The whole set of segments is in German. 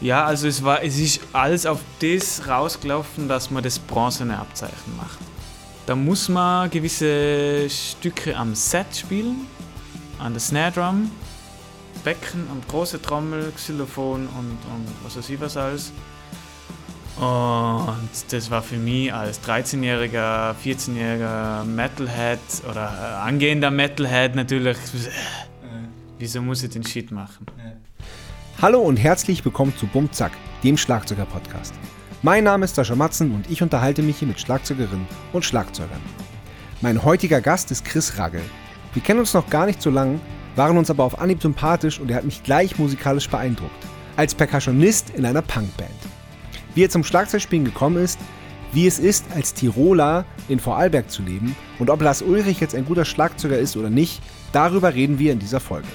Ja, also es war, es ist alles auf das rausgelaufen, dass man das bronzene Abzeichen macht. Da muss man gewisse Stücke am Set spielen, an der Snare Drum, Becken und große Trommel, Xylophon und, und was weiß ich was alles. Und das war für mich als 13-jähriger, 14-jähriger Metalhead oder äh, angehender Metalhead natürlich. Wieso muss ich den Shit machen? Hallo und herzlich willkommen zu Bumzack, dem Schlagzeuger-Podcast. Mein Name ist Sascha Matzen und ich unterhalte mich hier mit Schlagzeugerinnen und Schlagzeugern. Mein heutiger Gast ist Chris Ragel. Wir kennen uns noch gar nicht so lang, waren uns aber auf Anhieb sympathisch und er hat mich gleich musikalisch beeindruckt. Als Percussionist in einer Punkband. Wie er zum Schlagzeugspielen gekommen ist, wie es ist, als Tiroler in Vorarlberg zu leben und ob Lars Ulrich jetzt ein guter Schlagzeuger ist oder nicht, darüber reden wir in dieser Folge.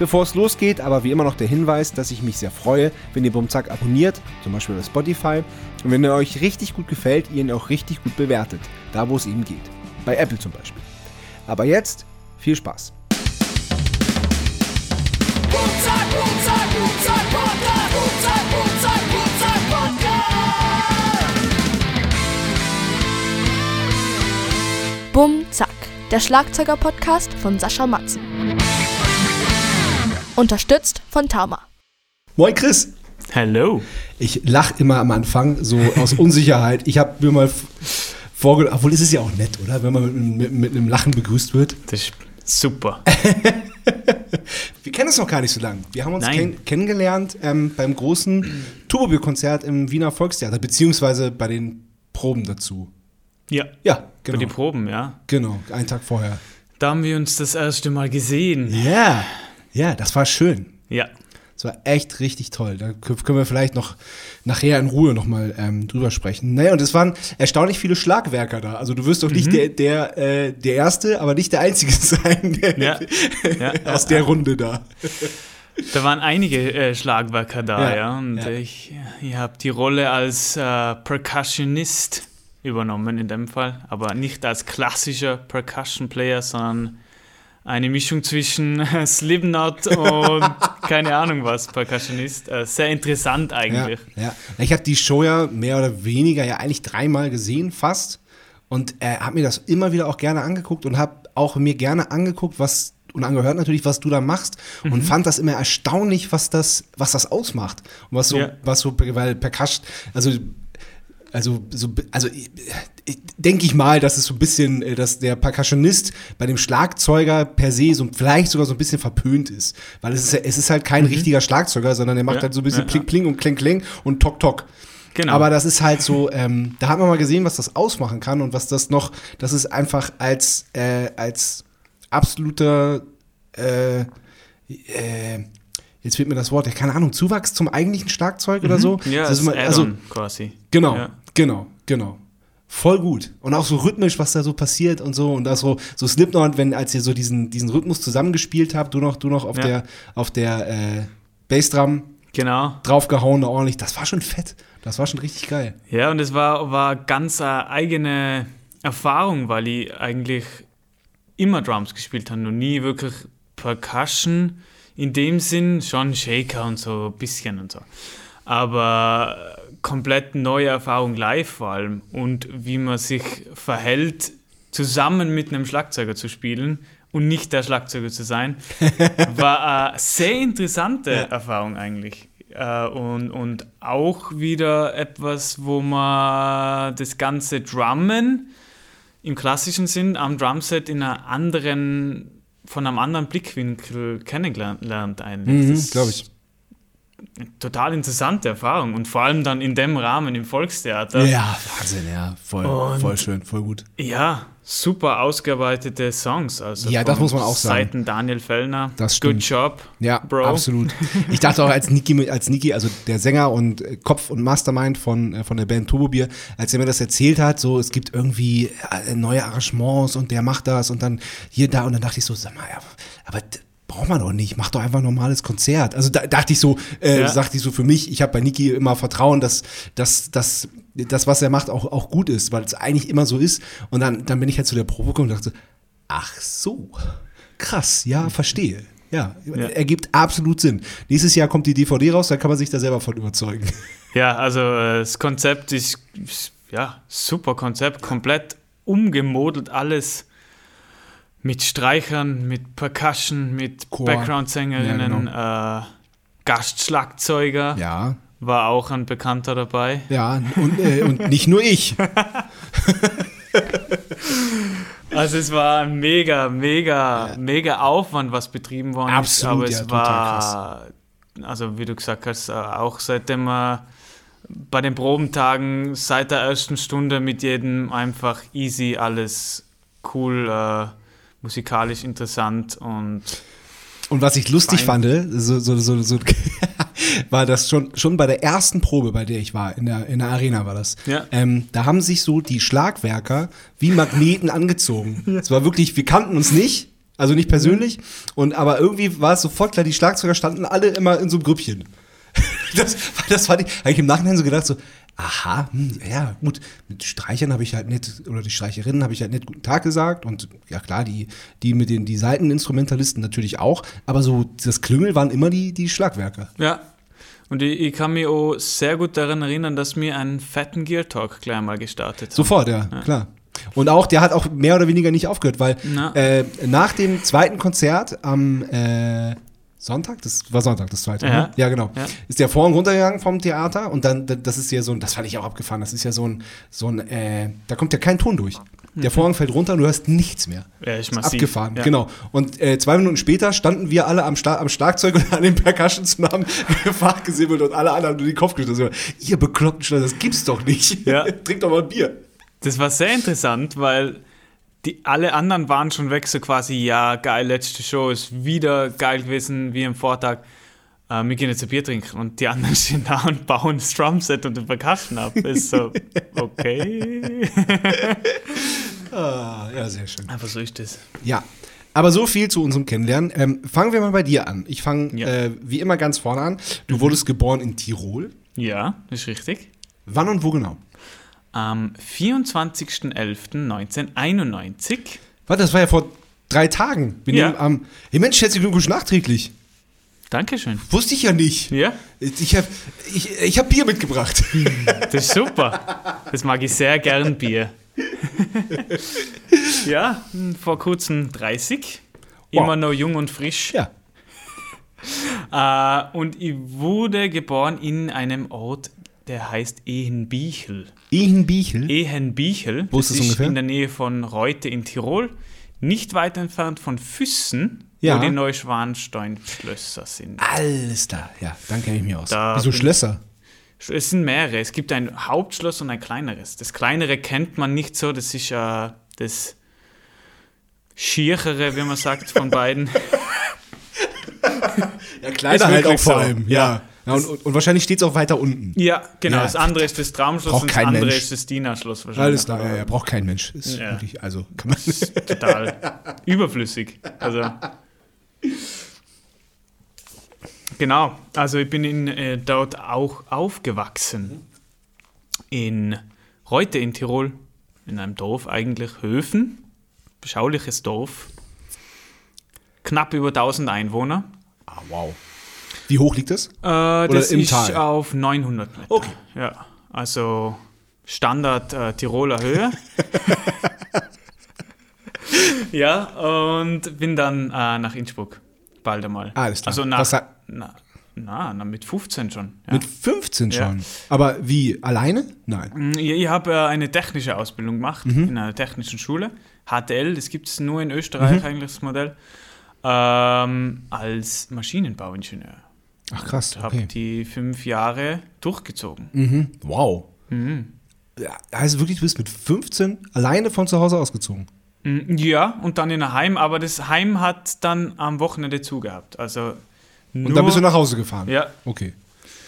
Bevor es losgeht, aber wie immer noch der Hinweis, dass ich mich sehr freue, wenn ihr Bumzack abonniert, zum Beispiel bei Spotify. Und wenn er euch richtig gut gefällt, ihr ihn auch richtig gut bewertet, da wo es ihm geht. Bei Apple zum Beispiel. Aber jetzt viel Spaß. Bum Zack, der Schlagzeuger-Podcast von Sascha Matzen. Unterstützt von Tama. Moin Chris. Hello. Ich lache immer am Anfang so aus Unsicherheit. Ich habe mir mal vorgestellt, obwohl es ist ja auch nett, oder? Wenn man mit, mit, mit einem Lachen begrüßt wird. Das ist super. Wir kennen uns noch gar nicht so lange. Wir haben uns kenn kennengelernt ähm, beim großen Turbobier-Konzert im Wiener Volkstheater, beziehungsweise bei den Proben dazu. Ja. Ja, genau. Für die Proben, ja. Genau, einen Tag vorher. Da haben wir uns das erste Mal gesehen. Ja, ja, das war schön. Ja. Das war echt richtig toll. Da können wir vielleicht noch nachher in Ruhe nochmal ähm, drüber sprechen. Naja, und es waren erstaunlich viele Schlagwerker da. Also du wirst doch nicht Mhm. der, der, äh, der Erste, aber nicht der Einzige sein der, Ja. Ja, aus der. Runde da. Da waren einige äh, Schlagwerker da, Ja, ja. Und ja. ich, ich habe die Rolle als äh, Percussionist übernommen in dem Fall. Aber nicht als klassischer Percussion-Player, sondern eine Mischung zwischen Slipknot und keine Ahnung was, Percussionist. Äh, sehr interessant Ja, eigentlich. ja. Ich habe die Show ja mehr oder weniger ja eigentlich dreimal gesehen, fast. Und äh, habe mir das immer wieder auch gerne angeguckt und habe auch mir gerne angeguckt, was und angehört natürlich, was du da machst Mhm. und fand das immer erstaunlich, was das, was das ausmacht. Und was so, Ja. was so, weil Percussion, also also, so, also ich- ich- denke ich mal, dass es so ein bisschen, äh, dass der Percussionist bei dem Schlagzeuger per se so vielleicht sogar so ein bisschen verpönt ist. Weil es ist, es ist halt kein richtiger Schlagzeuger, sondern der macht Mhm. Ja, halt so ein bisschen ja, Pling Pling und Kling Kling und Tok Tok. Genau. Aber das ist halt so, ähm, da hat man mal gesehen, was das ausmachen kann und was das noch, das ist einfach als, äh, als absoluter, äh, äh, jetzt fehlt mir das Wort, keine Ahnung, Zuwachs zum eigentlichen Schlagzeug oder so. Mhm. ja, das ist also, quasi. Genau, Ja. Genau, genau. Voll gut. Und auch so rhythmisch, was da so passiert und so. Und da so, so Slipknot, wenn, als ihr so diesen, diesen Rhythmus zusammengespielt habt, du noch, du noch auf Ja. der, auf der äh, Bassdrum Genau. draufgehauen, ordentlich. Das war schon fett. Das war schon richtig geil. Ja, und es war, war ganz eine eigene Erfahrung, weil ich eigentlich immer Drums gespielt habe und nie wirklich Percussion in dem Sinn, schon Shaker und so ein bisschen und so. Aber komplett neue Erfahrung live vor allem und wie man sich verhält, zusammen mit einem Schlagzeuger zu spielen und nicht der Schlagzeuger zu sein, war eine sehr interessante Erfahrung eigentlich. Äh, und, und auch wieder etwas, wo man das ganze Drummen im klassischen Sinn am Drumset in einer anderen, von einem anderen Blickwinkel kennengelernt lernt eigentlich. Mhm, glaube ich. Total interessante Erfahrung und vor allem dann in dem Rahmen im Volkstheater. Ja, Wahnsinn, ja. Voll, Und- voll schön, voll gut. Ja, super ausgearbeitete Songs. Also Ja, das muss man auch sagen. Seiten Daniel Fellner. Das stimmt. Good job, Ja, Bro. absolut. Ich dachte auch als Niki, als Niki, also der Sänger und äh, Kopf und Mastermind von, äh, von der Band Turbobier, als er mir das erzählt hat, so es gibt irgendwie äh, neue Arrangements und der macht das und dann hier, da und dann dachte ich so, sag mal, ja, aber braucht man doch nicht, mach doch einfach ein normales Konzert. Also da dachte ich so, äh, Ja. sagte ich so für mich, ich habe bei Niki immer Vertrauen, dass, dass, dass das, was er macht, auch, auch gut ist, weil es eigentlich immer so ist. Und dann, dann bin ich halt zu der Probe gekommen und dachte, ach so, krass, ja, verstehe. Ja, Ja. ergibt absolut Sinn. Nächstes Jahr kommt die DVD raus, dann kann man sich da selber von überzeugen. Ja, also äh, das Konzept ist ja super Konzept, komplett umgemodelt alles mit Streichern, mit Percussion, mit. Background-Sängerinnen, äh, Gastschlagzeuger Ja, war auch ein Bekannter dabei. ja, und, äh, und nicht nur ich. Also es war ein mega, mega, mega Aufwand, was betrieben worden Absolut, ist. ja, Aber es war, also wie du gesagt hast, äh, auch seitdem wir bei den Probentagen seit der ersten Stunde mit jedem einfach easy alles cool, äh, musikalisch interessant und Und was ich lustig Fein. fand, so, so, so, so, war das schon, schon bei der ersten Probe, bei der ich war, in der, in der Arena war das. Ja. Ähm, da haben sich so die Schlagwerker wie Magneten angezogen. Es war wirklich, wir kannten uns nicht, also nicht persönlich, und aber irgendwie war es sofort klar, die Schlagzeuger standen alle immer in so einem Grüppchen. Das, das fand ich, habe ich im Nachhinein so gedacht, so, aha, hm, ja, gut, mit Streichern habe ich halt nicht, oder die Streicherinnen habe ich halt nicht guten Tag gesagt und ja klar, die, die mit den die Seiteninstrumentalisten natürlich auch, aber so das Klüngel waren immer die, die Schlagwerker. ja. Und ich, ich kann mich auch sehr gut daran erinnern, dass wir einen fetten Gear Talk gleich mal gestartet. Sofort, ja, klar. Und auch, der hat auch mehr oder weniger nicht aufgehört, weil äh, nach dem zweiten Konzert am äh, Sonntag, das war Sonntag, das zweite, Ja. ne? ja genau, Ja. ist der Vorhang runtergegangen vom Theater und dann, das ist ja so ein, das fand ich auch abgefahren, das ist ja so ein, so ein, äh, da kommt ja kein Ton durch. Der Vorhang fällt runter und du hörst nichts mehr. Ja, Ist massiv. abgefahren, Ja. genau. Und äh, zwei Minuten später standen wir alle am, Schla am Schlagzeug und an den Percussions und haben Fahrt gesimmelt und alle anderen nur die Kopf geschüttelt. Ihr bekloppten Scheiße, das gibt's doch nicht. Ja. Trinkt doch mal ein Bier. Das war sehr interessant, weil die, alle anderen waren schon weg, so quasi, ja, geil, letzte Show ist wieder geil gewesen, wie am Vortag. Äh, wir gehen jetzt ein Bier trinken. Und die anderen stehen da und bauen das Drumset und den Percussion ab. Ist so, okay. Ah, ja, sehr schön. Aber so ist das. Ja, aber so viel zu unserem Kennenlernen. Ähm, fangen wir mal bei dir an. Ich fange Ja. äh, wie immer ganz vorne an. Du wurdest geboren in Tirol. Ja, das ist richtig. Wann und wo genau? Am 24.11.1991. Warte, das war ja vor drei Tagen. Wir Ja. nehmen am. Hey Mensch, herzlichen Glückwunsch nachträglich. Dankeschön. Wusste ich ja nicht. Ja, Ich habe ich, ich hab Bier mitgebracht. das ist super. Das mag ich sehr gern, Bier. ja, vor kurzem 30. Wow. Immer noch jung und frisch. ja. Äh, und ich wurde geboren in einem Ort, der heißt Ehenbichel. Ehenbichel. Ehenbichel. Wo ist das ungefähr? in der Nähe von Reute in Tirol. Nicht weit entfernt von Füssen, Ja. wo die Neuschwanstein-Schlösser sind. Alles da. Ja, dann kenne ich mich aus. Da Wieso Schlösser? Es sind mehrere. Es gibt ein Hauptschloss und ein kleineres. Das kleinere kennt man nicht so. Das ist äh, das schierchere, wie man sagt, von beiden. Ja, kleiner Ist halt auch vor allem. Ja. ja und, und, und wahrscheinlich steht es auch weiter unten. Ja, genau. Ja. Das andere ist das Traumschloss Braucht und das kein andere Mensch. ist das Dienerschloss wahrscheinlich. Alles klar, ja, ja, braucht kein Mensch. Ist Ja. wirklich, also kann man. Total überflüssig. Also. Genau, also ich bin in, äh, dort auch aufgewachsen. In Reute in Tirol, in einem Dorf eigentlich, Höfen, beschauliches Dorf. Knapp über 1000 Einwohner. Ah, wow. Wie hoch liegt das? Äh, das ist Tal? auf 900 Meter. Okay. Ja, also Standard äh, Tiroler Höhe. ja, und bin dann äh, nach Innsbruck bald einmal. Alles klar. Also nach, Was na, na, na, mit 15 schon. Ja. Mit 15 Ja. schon. Aber wie? Alleine? Nein. Mm, Ich, habe äh, eine technische Ausbildung gemacht Mhm. in einer technischen Schule. HTL, das gibt es nur in Mhm. Österreich eigentlich, das Modell. Ähm, als Maschinenbauingenieur. Ach krass, Habe okay. die fünf Jahre durchgezogen. Mhm. Wow. Mhm. Ja, heißt wirklich, du bist mit 15 alleine von zu Hause ausgezogen? Mm, Ja, und dann in ein Heim, aber das Heim hat dann am Wochenende zugehabt. Also Und dann bist du nach Hause gefahren? Ja. Okay.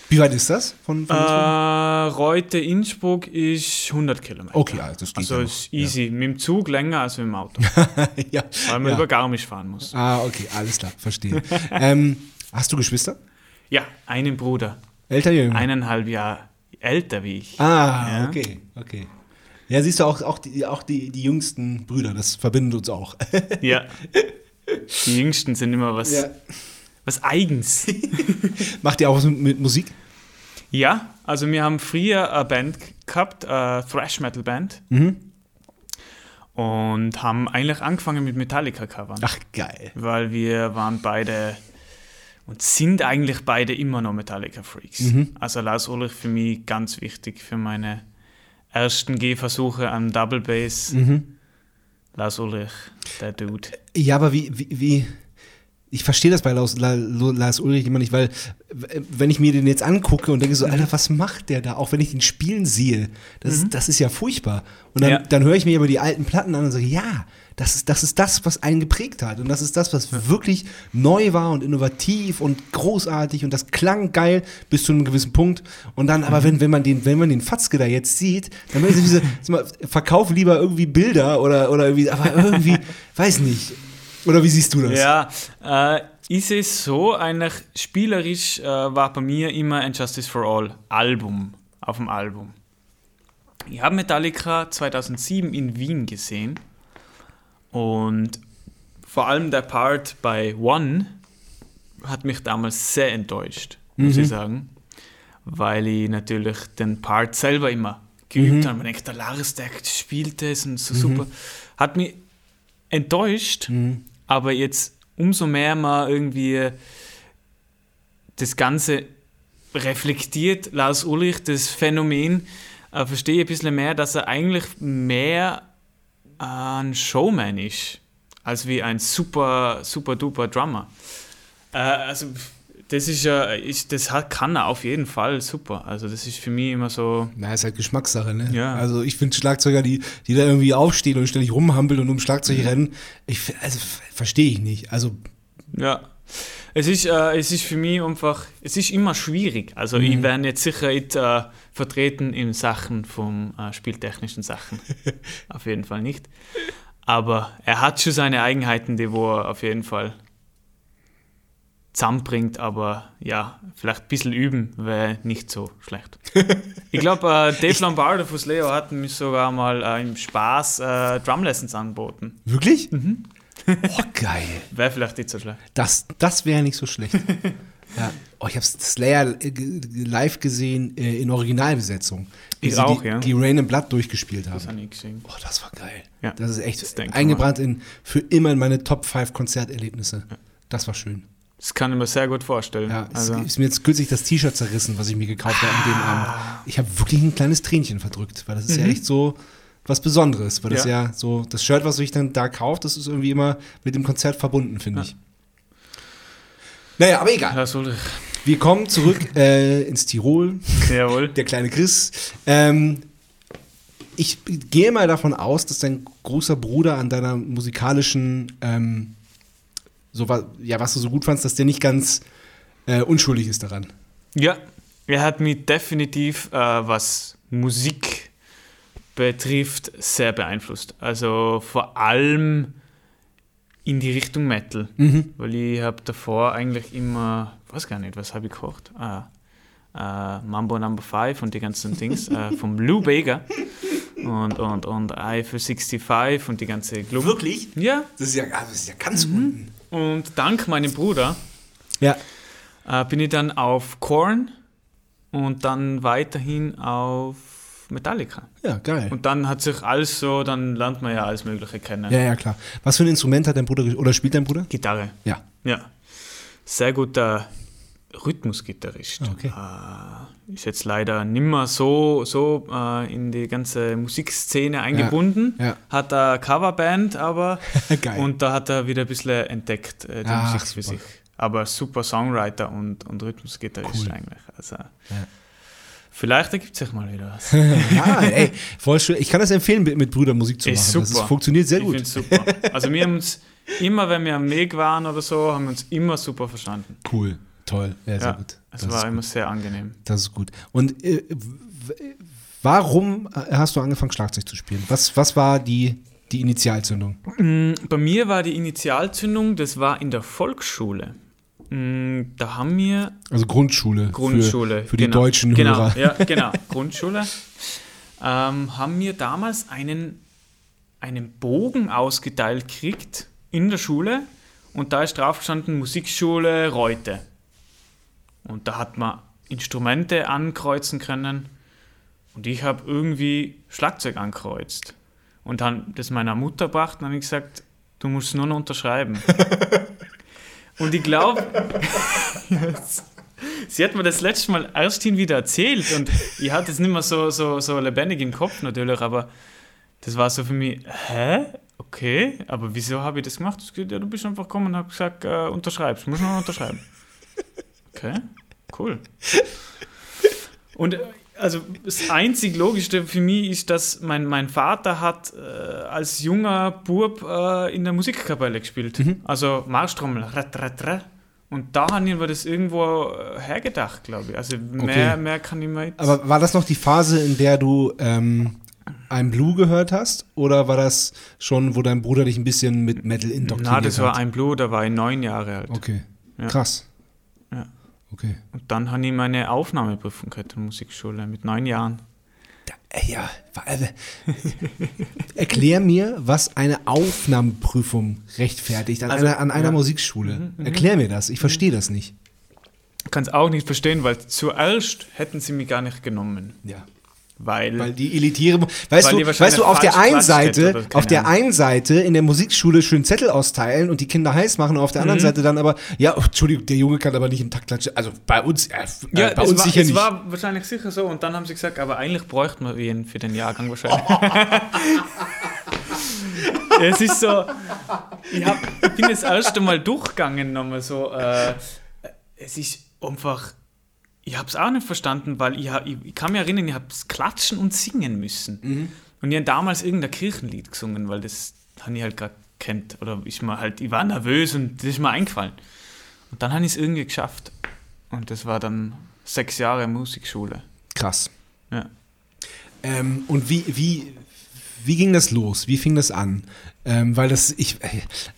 Wie weit ist das von, von Äh, Innsbruck? Reute Innsbruck ist 100 Kilometer. Okay, also das geht Also ja ist easy. Mit dem Zug länger als mit dem Auto, ja. weil man ja. über Garmisch fahren muss. Ah, okay, alles klar, verstehe. ähm, hast du Geschwister? Ja, einen Bruder, Älter, jünger? eineinhalb Jahre älter wie ich. Ah, Ja. okay, okay. Ja, siehst du auch, auch, die, auch die, die jüngsten Brüder, das verbindet uns auch. Ja, Die Jüngsten sind immer was, Ja. was Eigens. Macht ihr auch was mit, mit Musik? ja, also wir haben früher eine Band gehabt, eine Thrash-Metal-Band. Mhm. Und haben eigentlich angefangen mit Metallica-Covern. Ach, geil. Weil wir waren beide und sind eigentlich beide immer noch Metallica-Freaks. Mhm. Also Lars Ulrich für mich ganz wichtig für meine ersten Gehversuche am Double Bass. Mhm. Lars Ulrich, der Dude. Ja, aber wie, wie, wie ich verstehe das bei Lars, La- Lars Ulrich immer nicht, weil wenn ich mir den jetzt angucke und denke Mhm. so, Alter, was macht der da? Auch wenn ich den spielen sehe, das, ist, das ist ja furchtbar. Und dann, Mhm. Ja. dann höre ich mir aber die alten Platten an und sage, ja, das ist, das ist das, was einen geprägt hat. Und das ist das, was wirklich neu war und innovativ und großartig und das klang geil bis zu einem gewissen Punkt. Und dann, Mhm. aber wenn, wenn man den, wenn man den Fatzke da jetzt sieht, dann würde ich so, verkauf lieber irgendwie Bilder oder, oder irgendwie, aber irgendwie, weiß nicht. Oder wie siehst du das? Ja, äh, ich sehe es so, eigentlich spielerisch äh, war bei mir immer ein Justice for All Album auf dem Album. Ich habe Metallica 2007 in Wien gesehen und vor allem der Part bei One hat mich damals sehr enttäuscht, muss ich sagen, weil ich natürlich den Part selber immer geübt habe. Man denkt, der Lars, der spielt das und so super. Hat mich enttäuscht, aber jetzt umso mehr man irgendwie das Ganze reflektiert, Lars Ulrich, das Phänomen, äh, verstehe ich ein bisschen mehr, dass er eigentlich mehr ein Showman ist, als wie ein super, super duper Drummer. Äh, also, das ist ja, ist, das hat, kann er auf jeden Fall super. Also, das ist für mich immer so. Na, ist halt Geschmackssache, ne? Ja. Also ich finde Schlagzeuger, die, die da irgendwie aufstehen und ständig rumhampeln und um Schlagzeug Mhm. rennen, ich, also verstehe ich nicht. Also, Ja. Es ist, äh, es ist für mich einfach, es ist immer schwierig. Also ich werde jetzt sicher nicht äh, vertreten in Sachen vom äh, spieltechnischen Sachen. auf jeden Fall nicht. Aber er hat schon seine Eigenheiten, die wo er auf jeden Fall zusammenbringt, aber ja, vielleicht ein bisschen üben wäre nicht so schlecht. ich glaube, äh, Dave Lombardo von Leo hat mich sogar mal äh, im Spaß äh, Drumlessons angeboten. wirklich? Mhm. Oh, geil. Wäre vielleicht nicht so schlecht. Das, das wäre nicht so schlecht. ja. Oh, ich habe Slayer äh, live gesehen äh, in Originalbesetzung. Wie Ich sie auch, die, ja. die Rain and Blood durchgespielt Das haben. habe ich gesehen. Oh, das war geil. Ja, das ist echt das eingebrannt in, für immer in meine Top 5 Konzerterlebnisse. Das war schön. Das kann ich mir sehr gut vorstellen. Ja, also, es ist mir jetzt kürzlich das T-Shirt zerrissen, was ich mir gekauft habe an dem Ah. Abend. Ich habe wirklich ein kleines Tränchen verdrückt, weil das ist ja echt so was Besonderes, weil das Mhm. Ja. ja so, das Shirt, was ich dann da kauft, das ist irgendwie immer mit dem Konzert verbunden, finde ich. Naja, aber egal. Lars Ulrich. Wir kommen zurück äh, ins Tirol, Jawohl. der kleine Chris. Ähm, ich gehe mal davon aus, dass dein großer Bruder an deiner musikalischen, ähm, so ja, was du so gut fandst, dass der nicht ganz äh, unschuldig ist daran. Ja, er hat mich definitiv, äh, was Musik betrifft, sehr beeinflusst. Also vor allem in die Richtung Metal. Mhm. Weil ich habe davor eigentlich immer, weiß gar nicht, was habe ich gekocht? Ah, äh, Mambo Number 5 und die ganzen Dings äh, vom Lou Bega und, und, und I für 65 und die ganze Club. Wirklich? Ja, Das ist ja, ah, das ist ja ganz unten. und dank meinem Bruder Ja. äh, bin ich dann auf Korn und dann weiterhin auf Metallica. Ja, geil. Und dann hat sich alles so, dann lernt man ja alles Mögliche kennen. Ja, ja, klar. Was für ein Instrument hat dein Bruder oder spielt dein Bruder? Gitarre, Ja. ja. Sehr guter Rhythmusgitarrist. Okay. Äh, ist jetzt leider nimmer so, so äh, in die ganze Musikszene eingebunden. ja. Hat eine Coverband, aber Geil. und da hat er wieder ein bisschen entdeckt, äh, die Ach, Musik für super. sich. Aber super Songwriter und, und Rhythmusgitarrist Cool. eigentlich. Also, Vielleicht ergibt sich mal wieder was. ja, ey, voll schön. Ich kann das empfehlen, mit, mit Brüdern Musik zu machen. Das funktioniert sehr ich gut. find's super. Also wir haben uns immer, wenn wir am Weg waren oder so, haben wir uns immer super verstanden. Cool. Toll. Ja, sehr Ja, gut. es Das war ist immer gut. sehr angenehm. Das ist gut. Und äh, warum hast du angefangen, Schlagzeug zu spielen? Was, was war die, die Initialzündung? Mm, Bei mir war die Initialzündung, das war in der Volksschule. Mm, Da haben wir Also Grundschule. Grundschule. Für, für die genau. deutschen genau, Hörer. Ja, genau, Grundschule. Ähm, haben wir damals einen, einen Bogen ausgeteilt gekriegt in der Schule, und da ist drauf gestanden Musikschule Reute. Und da hat man Instrumente ankreuzen können und ich habe irgendwie Schlagzeug ankreuzt. Und dann das meiner Mutter gebracht und habe ich gesagt, du musst nur noch unterschreiben. und ich glaube, sie hat mir das letzte Mal erst hin wieder erzählt und ich hatte es nicht mehr so, so, so lebendig im Kopf natürlich, aber das war so für mich, hä? Okay, aber wieso habe ich das gemacht? Ja, du bist einfach gekommen und hast gesagt, äh, unterschreibst, nur noch unterschreiben. Okay, cool. Und äh, also das einzig Logischste für mich ist, dass mein, mein Vater hat äh, als junger Bub äh, in der Musikkapelle gespielt. Mhm. Also Marschtrommel, rat, rat, rat. Und da haben wir das irgendwo äh, hergedacht, glaube ich. Also mehr, Okay. mehr kann ich mir jetzt... Aber war das noch die Phase, in der du ähm, ein Blue gehört hast? Oder war das schon, wo dein Bruder dich ein bisschen mit Metal indoktriniert Na, das war hat? ein Blut, da war ich neun Jahre alt. Okay, Ja. krass. Okay. Und dann habe ich meine Aufnahmeprüfung gehabt in der Musikschule mit neun Jahren. Äh, Ja, äh, erklär mir, was eine Aufnahmeprüfung rechtfertigt an Also, einer, an einer ja. Mhm, Musikschule. Erklär mir das, ich verstehe das nicht. Ich kann es auch nicht verstehen, weil zuerst hätten sie mich gar nicht genommen. Ja. Weil, Weil die elitäre, weißt Weil du, weißt du, auf der einen Seite, auf der einen Seite in der Musikschule schön Zettel austeilen und die Kinder heiß machen und auf der Mhm. anderen Seite dann aber, ja, oh, Entschuldigung, der Junge kann aber nicht im Takt klatschen. Also bei uns, äh, ja, äh, bei es, uns war, sicher es nicht. war wahrscheinlich sicher so. Und dann haben sie gesagt, aber eigentlich bräuchten wir ihn für den Jahrgang wahrscheinlich. es ist so, ich, hab, ich bin das erste Mal durchgegangen nochmal so. Äh, es ist einfach, ich habe es auch nicht verstanden, weil ich, ich, ich kann mich erinnern, ich habe klatschen und singen müssen. Mhm. Und ich habe damals irgendein Kirchenlied gesungen, weil das habe ich halt gerade kennt. Oder ist mir halt, ich war nervös und das ist mir eingefallen. Und dann habe ich es irgendwie geschafft. Und das war dann sechs Jahre Musikschule. Krass. Ja. Ähm, und wie, wie, wie ging das los? Wie fing das an? Ähm, weil das, ich, äh,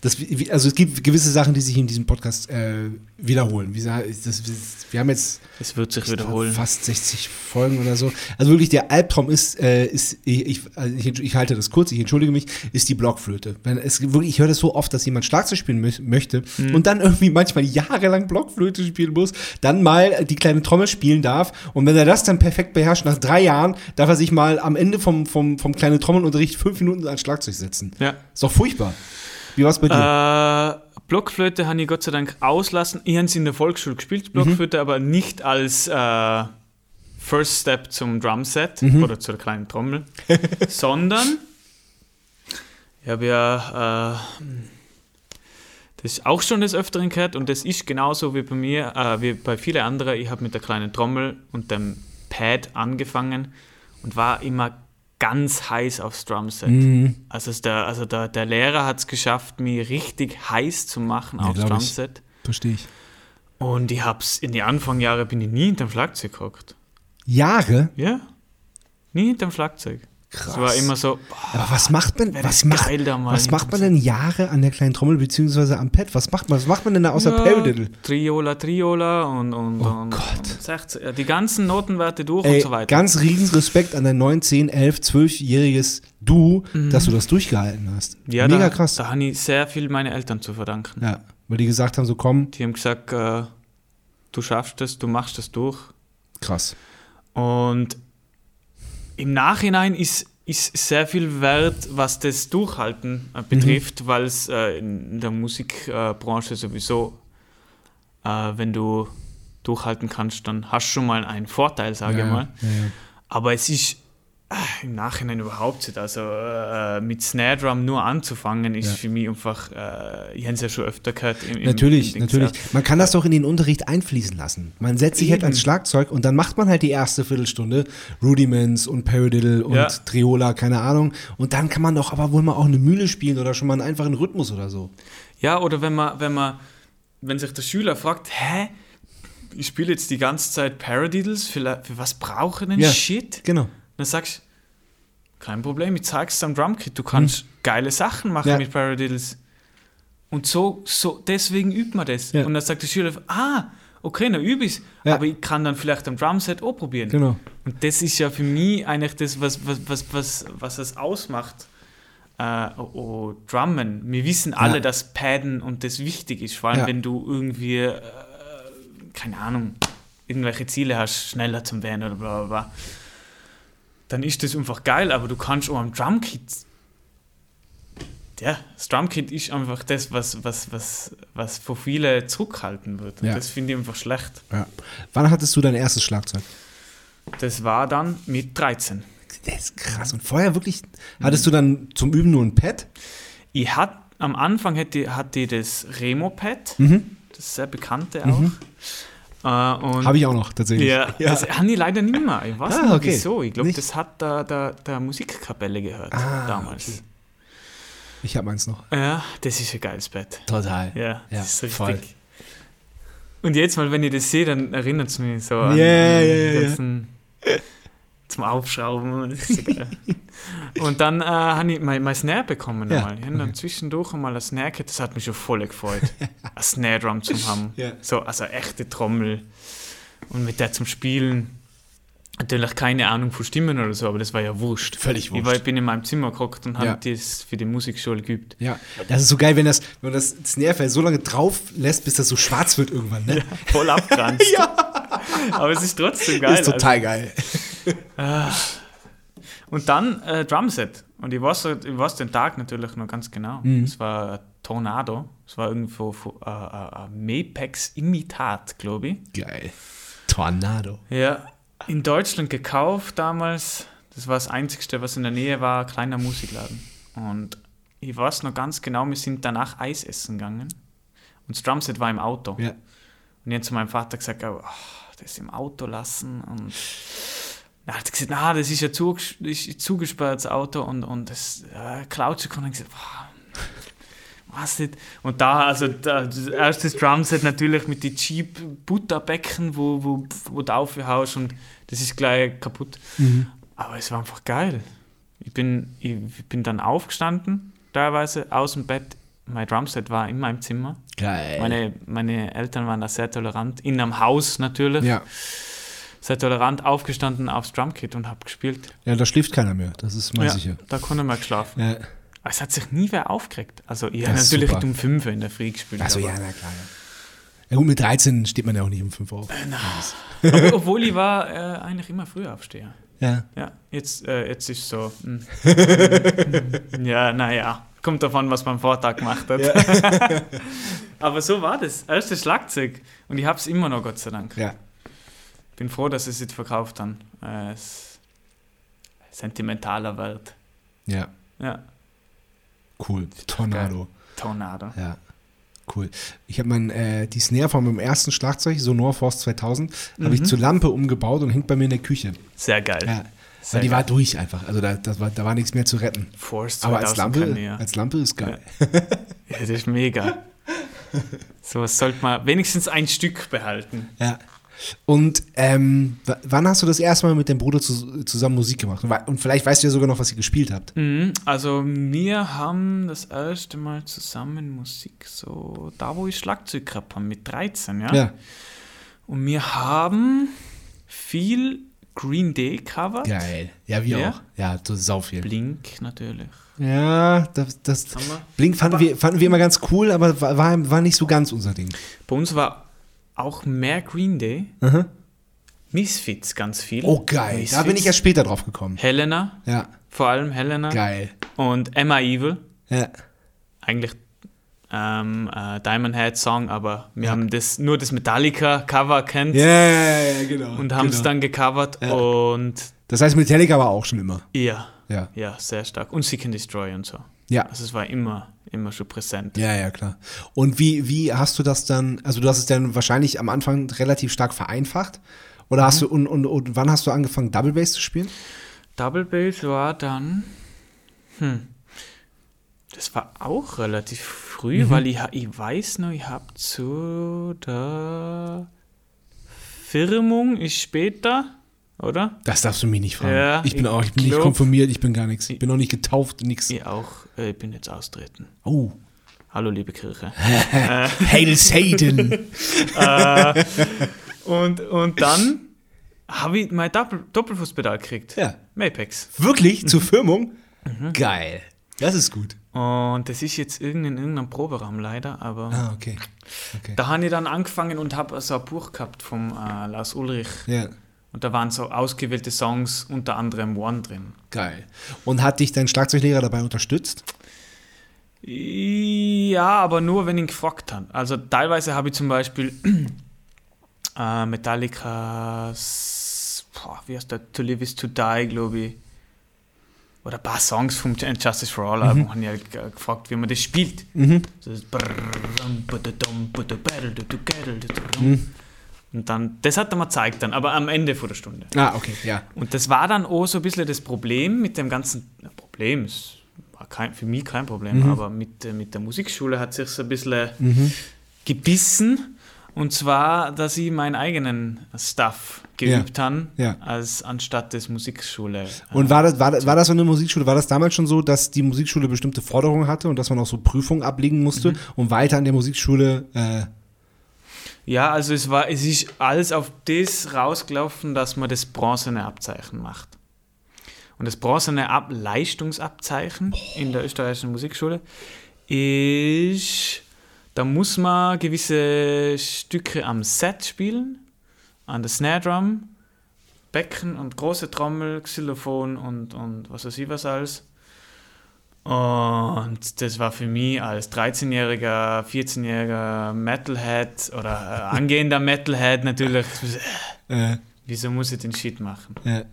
das, also es gibt gewisse Sachen, die sich in diesem Podcast äh, wiederholen. Wie, das, wir haben jetzt Es wird sich wiederholen. fast 60 Folgen oder so. Also wirklich, der Albtraum ist, äh, ist ich, ich, also ich, ich halte das kurz, ich entschuldige mich, ist die Blockflöte. Wenn es wirklich, ich höre das so oft, dass jemand Schlagzeug spielen mö möchte Mhm. und dann irgendwie manchmal jahrelang Blockflöte spielen muss, dann mal die kleine Trommel spielen darf und wenn er das dann perfekt beherrscht, nach drei Jahren, darf er sich mal am Ende vom, vom, vom kleinen Trommelunterricht fünf Minuten ans Schlagzeug setzen. Ja. Ist doch furchtbar. Wie war es bei dir? Äh, Blockflöte habe ich Gott sei Dank auslassen. Ich habe es in der Volksschule gespielt, Blockflöte, aber nicht als äh, First Step zum Drumset oder zur kleinen Trommel, sondern ich habe ja äh, das auch schon des Öfteren gehört und das ist genauso wie bei mir, äh, wie bei vielen anderen. Ich habe mit der kleinen Trommel und dem Pad angefangen und war immer ganz heiß aufs Drumset. Mhm. Also, der, also der, der Lehrer hat es geschafft, mich richtig heiß zu machen Ja, aufs. Drumset. Verstehe ich. Und ich hab's in die Anfangsjahre bin ich nie hinterm Schlagzeug gehockt. Jahre? Ja. Nie hinterm Schlagzeug. Es war Krass. immer so, boah, Aber was macht man, was macht, was macht man denn Jahre an der kleinen Trommel beziehungsweise am Pad? Was macht man, was macht man denn da außer ja, Paradiddle? Triola, Triola und, und, Oh und, Gott. und 16, ja, die ganzen Notenwerte durch Ey, und so weiter. ganz riesen Respekt an dein 9, 10, 11, 12-jähriges Du, dass du das durchgehalten hast. Mhm. ja, Mega da, krass. Da habe ich sehr viel meine Eltern zu verdanken. Ja, weil die gesagt haben, so komm, Die haben gesagt, äh, du schaffst es, du machst das durch. krass. Und im Nachhinein ist, ist sehr viel wert, was das Durchhalten äh, betrifft, weil es äh, in der Musikbranche sowieso, äh, wenn du durchhalten kannst, dann hast du schon mal einen Vorteil, sage ja, ich mal. Ja, ja. Aber es ist äh, im Nachhinein überhaupt nicht. Also äh, mit Snare Drum nur anzufangen, ist Ja. für mich einfach, äh, ich habe es ja schon öfter gehört. Im, im, Natürlich, im natürlich. Man kann das doch in den Unterricht einfließen lassen. Man setzt sich halt Eben. ans Schlagzeug und dann macht man halt die erste Viertelstunde Rudiments und Paradiddle und Ja. Triola, keine Ahnung. Und dann kann man doch aber wohl mal auch eine Mühle spielen oder schon mal einen einfachen Rhythmus oder so. Ja, oder wenn man, wenn man, wenn sich der Schüler fragt, hä, ich spiele jetzt die ganze Zeit Paradiddles, für, für was brauche ich denn Ja. Shit? Genau. Dann sagst du, kein Problem, ich zeig's am Drumkit, du kannst geile Sachen machen. Ja. mit Paradiddles. Und so, so, deswegen übt man das. Ja. Und dann sagt der Schüler, ah, okay, dann übe ich's. Ja. Aber ich kann dann vielleicht am Drumset auch probieren. Genau. Und das ist ja für mich eigentlich das, was, was, was, was, was es ausmacht. äh, oh, oh, Drummen. Wir wissen alle, Ja. dass Padden und das wichtig ist, vor allem Ja. wenn du irgendwie, äh, keine Ahnung, irgendwelche Ziele hast, schneller zum werden oder bla bla bla. Dann ist das einfach geil, aber du kannst auch am Drumkit. Ja, das Drumkit ist einfach das, was, was, was, was von vielen zurückhalten wird. Und Ja. das finde ich einfach schlecht. Ja. Wann hattest du dein erstes Schlagzeug? Das war dann mit 13. Das ist krass. Und vorher wirklich, hattest du dann zum Üben nur ein Pad? Ich hat, am Anfang hatte, hatte ich das Remo-Pad, Mhm. das sehr bekannte auch. Äh, Habe ich auch noch tatsächlich. Ja, das habe ich leider nicht mehr. Ich weiß Ah, nicht okay. wieso. Ich glaube, das hat der, der, der Musikkapelle gehört Ah, damals. okay. Ich habe meins noch. Ja, das ist ein geiles Bett. Total. Ja, Ja, das ist richtig. voll. Und jetzt mal, wenn ich das sehe, dann erinnert es mich so an Ja, den ja, ja, ja. ganzen zum Aufschrauben. Und dann äh, habe ich mein, mein Snare bekommen. Ja, Einmal. Ich habe dann zwischendurch einmal ein Snare gehabt, das hat mich schon voll gefreut. ein Snare Drum zu haben. Ja. So, also echte Trommel. Und mit der zum Spielen. Natürlich keine Ahnung von Stimmen oder so, aber das war ja wurscht. Völlig Ich wurscht. war, bin in meinem Zimmer gehockt und habe Ja. das für die Musikschule geübt. Ja, das ist so geil, wenn das, wenn man das Snarefell so lange drauf lässt, bis das so schwarz wird irgendwann. Ne? Voll abgranzt. Aber es ist trotzdem geil. das ist total geil. Und dann äh, Drumset. Und ich weiß, ich weiß den Tag natürlich noch ganz genau. Mhm. Es war ein Tornado. Es war irgendwo äh, äh, ein Mapex-Imitat, glaube ich. Geil. Tornado. Ja, in Deutschland gekauft damals. Das war das Einzigste, was in der Nähe war, ein kleiner Musikladen. Und ich weiß noch ganz genau, wir sind danach Eis essen gegangen. Und das Drumset war im Auto. Ja. Und ich habe zu meinem Vater gesagt, oh, das im Auto lassen. Und er hat gesagt, na, das ist ja zuges ist zugesperrt, das Auto. Und, und das äh, klaut schon. Und ich gesagt, boah, was nicht. Und da, also da, das erste Drumset natürlich mit den cheap Butterbecken, wo, wo, wo du aufhaust und das ist gleich kaputt. Aber es war einfach geil. Ich bin, ich bin dann aufgestanden, teilweise aus dem Bett. Mein Drumset war in meinem Zimmer. Geil. Meine, meine Eltern waren da sehr tolerant. In einem Haus natürlich. ja. Sehr tolerant aufgestanden aufs Drumkit und habe gespielt. ja, da schläft keiner mehr. Das ist mal Ja, sicher. da konnte man geschlafen. Ja. Aber es hat sich nie wer aufgeregt. Also ich habe natürlich super. um 5 in der Früh gespielt. Also ja, na klar. Ja. ja gut, mit 13 steht man ja auch nicht um 5 auf. aber obwohl ich war äh, eigentlich immer früher Aufsteher. Ja. Ja, jetzt, äh, jetzt ist so. mm. ja, naja. Kommt davon, was man am Vortag gemacht hat. Aber so war das. Erstes Schlagzeug. Und ich habe es immer noch, Gott sei Dank. Ja. Bin froh, dass es jetzt verkauft haben. Äh, sentimentaler Wert. Ja. Ja, Cool. Tornado. Tornado. Ja. Cool. Ich habe mein, äh, die Snare von meinem ersten Schlagzeug, so Norforce 2000, habe ich zur Lampe umgebaut und hängt bei mir in der Küche. Sehr geil. Ja. Sehr Weil die geil. war durch einfach. Also da, das war, da war nichts mehr zu retten. Force Aber als 2000 Lampe, ja. als Lampe ist geil. ja, das ist mega. so was sollte man wenigstens ein Stück behalten. Ja. Und ähm, wann hast du das erste Mal mit deinem Bruder zu, zusammen Musik gemacht? Und vielleicht weißt du ja sogar noch, was ihr gespielt habt. Mhm, Also wir haben das erste Mal zusammen Musik, so da wo ich Schlagzeug gehabt habe, mit 13, ja. Ja. Und wir haben viel Green Day covered. Geil. Ja, wir Ja? auch. Ja, so sau viel. Blink natürlich. Ja, das, das. Blink fanden wir, fanden wir immer ganz cool, aber war, war nicht so ganz unser Ding. Bei uns war auch mehr Green Day. Mhm. Misfits ganz viel. Oh, geil. Misfits. Da bin ich erst später drauf gekommen. Helena, Ja, vor allem Helena. geil. Und Emma Evil. Ja. Eigentlich ähm, äh, Diamond Head Song, aber wir haben das, nur das Metallica-Cover kennt Ja, ja, ja, genau. und haben es genau. dann gecovert Ja. und Das heißt, Metallica war auch schon immer. ja, Ja. ja, sehr stark. Und Seek and Destroy und so. Ja. Also es war immer, immer schon präsent. Ja, ja, klar. Und wie, wie hast du das dann, also du hast es dann wahrscheinlich am Anfang relativ stark vereinfacht? Oder hast du, und, und, und wann hast du angefangen, Double Bass zu spielen? Double Bass war dann, hm, das war auch relativ früh, weil ich, ich weiß noch, ich habe zu der Firmung ist später, oder? Das darfst du mich nicht fragen. Ja, ich bin ich auch, ich bin nicht glaub- konfirmiert, ich bin gar nichts. Ich bin auch nicht getauft, nix. Ich auch, äh, ich bin jetzt austreten. Oh. Hallo, liebe Kirche. Hail Satan! und, und dann habe ich mein Doppel Doppelfußpedal gekriegt. ja. Mapex. Wirklich? Zur Firmung? Geil. Das ist gut. Und das ist jetzt in irgendeinem Proberaum leider, aber Ah, okay. okay. da habe ich dann angefangen und habe so ein Buch gehabt vom äh, Lars Ulrich. Ja, Und da waren so ausgewählte Songs, unter anderem One drin. geil. Und hat dich dein Schlagzeuglehrer dabei unterstützt? Ja, aber nur, wenn ich ihn gefragt habe. Also teilweise habe ich zum Beispiel äh, Metallica's, boah, wie heißt der, To Live is to Die, glaube ich. Oder ein paar Songs vom Justice for All Album, habe ich halt ge- gefragt, wie man das spielt. So das Und dann, das hat er mir gezeigt dann, aber am Ende vor der Stunde. Ah, okay, ja. Und das war dann auch so ein bisschen das Problem mit dem ganzen, ja, Problem ist war kein, für mich kein Problem, Mhm. aber mit, äh, mit der Musikschule hat sich so ein bisschen gebissen. Und zwar, dass ich meinen eigenen Stuff geübt habe, ja. als anstatt des Musikschule. Und war das, war, das, war das so eine Musikschule, war das damals schon so, dass die Musikschule bestimmte Forderungen hatte und dass man auch so Prüfungen ablegen musste, Mhm. um weiter an der Musikschule äh, Ja, also es war, es ist alles auf das rausgelaufen, dass man das bronzene Abzeichen macht. Und das bronzene Ab Leistungsabzeichen in der österreichischen Musikschule ist, da muss man gewisse Stücke am Set spielen, an der Snare Drum, Becken und große Trommel, Xylophon und, und was weiß ich was alles. Und das war für mich als 13-jähriger, 14-jähriger Metalhead oder äh, angehender Metalhead natürlich, äh, wieso muss ich den Shit machen? äh,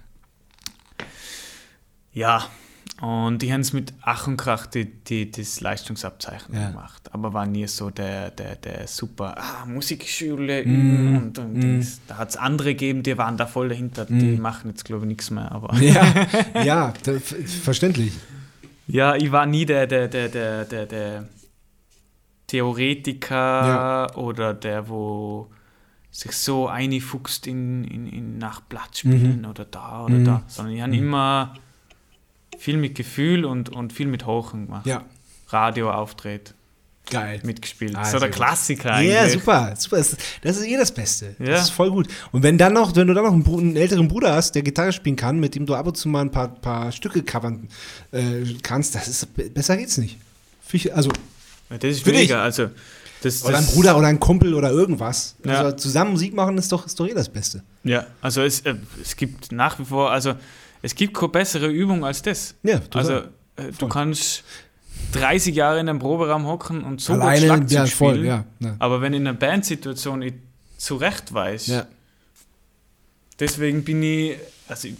Ja, und die haben es mit Ach und Krach die, die, das Leistungsabzeichen Ja. gemacht, aber war nie so der, der, der super ah, Musikschule üben und, und Dings. da hat es andere gegeben, die waren da voll dahinter, die machen jetzt glaube ich nichts mehr, aber ja, ja, verständlich. Ja, ich war nie der, der, der, der, der, der Theoretiker oder der, wo sich so einfuchst in, in, in nach Blatt spielen oder da oder da, sondern ich habe immer viel mit Gefühl und, und viel mit Hochen gemacht. Ja, Radio auftritt, geil. mitgespielt. Ah, so der. Klassiker eigentlich. Ja, super, super. Das ist, das ist eh das Beste. Ja. Das ist voll gut. Und wenn dann noch, wenn du dann noch einen, einen älteren Bruder hast, der Gitarre spielen kann, mit dem du ab und zu mal ein paar, paar Stücke covern äh, kannst, das ist besser geht's nicht. Also, Ja, Das ist Für dich. weniger, also das, oder ein Bruder oder ein Kumpel oder irgendwas. Ja. Also zusammen Musik machen ist doch, ist doch eh das Beste. Ja, also es, äh, es gibt nach wie vor, also es gibt keine bessere Übung als das. Ja, total. Also äh, du Voll. kannst 30 Jahre in einem Proberaum hocken und so gut Alleine, Schlagzeug ja, voll, spielen, ja. ja. aber wenn in einer Bandsituation ich zurecht weiß, ja. deswegen bin ich, also ich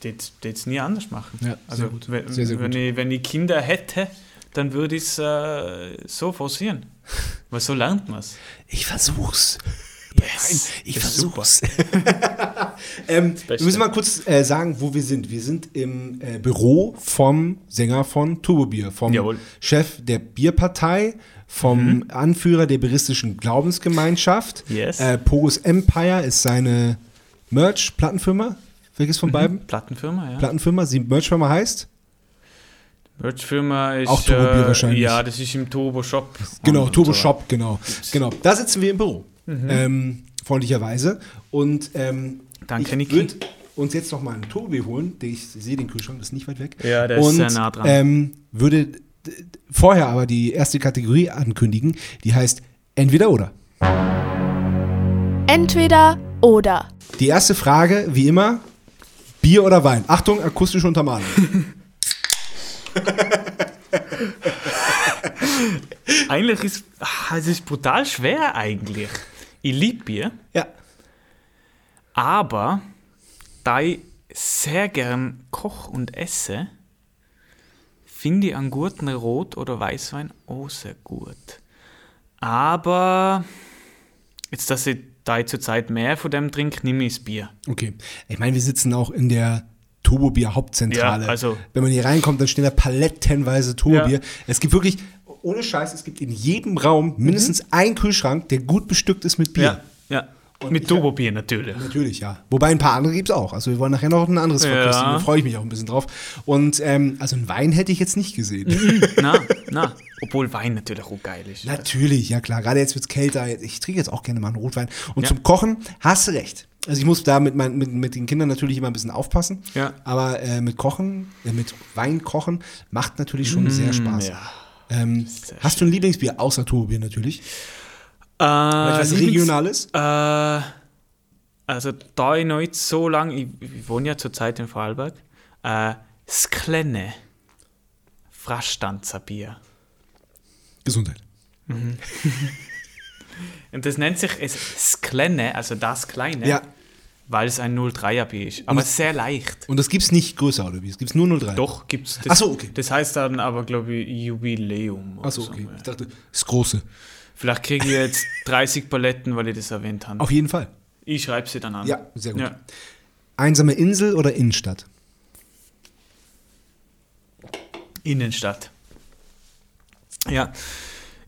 das jetzt nie anders machen. Ja, also gut. Wenn, Sehr, sehr wenn, gut. Ich, wenn ich Kinder hätte, dann würde ich es äh, so forcieren. Weil so lernt man es. Ich versuch's. Yes, Ich ist super. versuch's. ähm, wir müssen mal kurz äh, sagen, wo wir sind. Wir sind im äh, Büro vom Sänger von Turbo Bier, vom Jawohl. Chef der Bierpartei, vom Anführer der beristischen Glaubensgemeinschaft. Yes. Äh, Pogos Empire ist seine Merch-Plattenfirma. Welches von beiden? Plattenfirma, ja. Plattenfirma, die Merchfirma heißt? Merch-Firma ist. Auch Turbo Bier äh, wahrscheinlich. Ja, das ist im Turbo Shop. Genau, Turbo Shop, genau. Genau. Da sitzen wir im Büro. Ähm, freundlicherweise. Und ähm, Danke, ich würde uns jetzt noch mal einen Bier holen. Den Ich sehe den Kühlschrank, das ist nicht weit weg. Ja, der ist Und, sehr nah dran. Ähm, würde vorher aber die erste Kategorie ankündigen, die heißt Entweder oder. Entweder oder. Die erste Frage, wie immer, Bier oder Wein? Achtung, akustische Untermalung. Eigentlich ist ah, es ist brutal schwer eigentlich. Ich liebe Bier, ja. aber da ich sehr gern koch und esse, finde ich einen guten Rot- oder Weißwein auch sehr gut. Aber jetzt, dass ich da ich zurzeit mehr von dem trinke, nehme ich das Bier. Okay. Ich meine, wir sitzen auch in der Turbobier Hauptzentrale. Ja, also- Wenn man hier reinkommt, dann stehen da palettenweise Turbobier. Ja. Es gibt wirklich, ohne Scheiß, es gibt in jedem Raum mindestens einen Kühlschrank, der gut bestückt ist mit Bier. ja. Und Mit Turbobier natürlich. Natürlich, ja. Wobei ein paar andere gibt es auch. Also wir wollen nachher noch ein anderes Ja. verkosten. Da freue ich mich auch ein bisschen drauf. Und ähm, also einen Wein hätte ich jetzt nicht gesehen. na, na. Obwohl Wein natürlich auch geil ist. Natürlich, ja klar. Gerade jetzt wird es kälter. Ich trinke jetzt auch gerne mal einen Rotwein. Und Ja. zum Kochen hast du recht. Also ich muss da mit, mein, mit, mit den Kindern natürlich immer ein bisschen aufpassen. Ja. Aber äh, mit Kochen, äh, mit Wein kochen, macht natürlich schon sehr Spaß. Mm, Ja. Ähm, hast du ein Lieblingsbier, außer Turbobier natürlich? Äh, was Regionales? Äh, also da ich noch nicht so lange, ich, ich wohne ja zurzeit in Vorarlberg, äh, Sklenne. Fraßstanzer Bier. Gesundheit. Und das nennt sich es Sklenne, also das Kleine, Ja. Weil es ein 03er Bier ist. Aber es- sehr leicht. Und das gibt's nicht größer, oder wie? Es gibt's nur 03. Doch, gibt's das. Ach so, okay. Das heißt dann aber, glaube ich, Jubiläum. Achso, so. okay. Ich dachte, das große. Vielleicht kriege ich jetzt 30 Paletten, weil ich das erwähnt habe. Auf jeden Fall. Ich schreibe sie dann an. Ja, sehr gut. Ja. Einsame Insel oder Innenstadt? Innenstadt. Ja,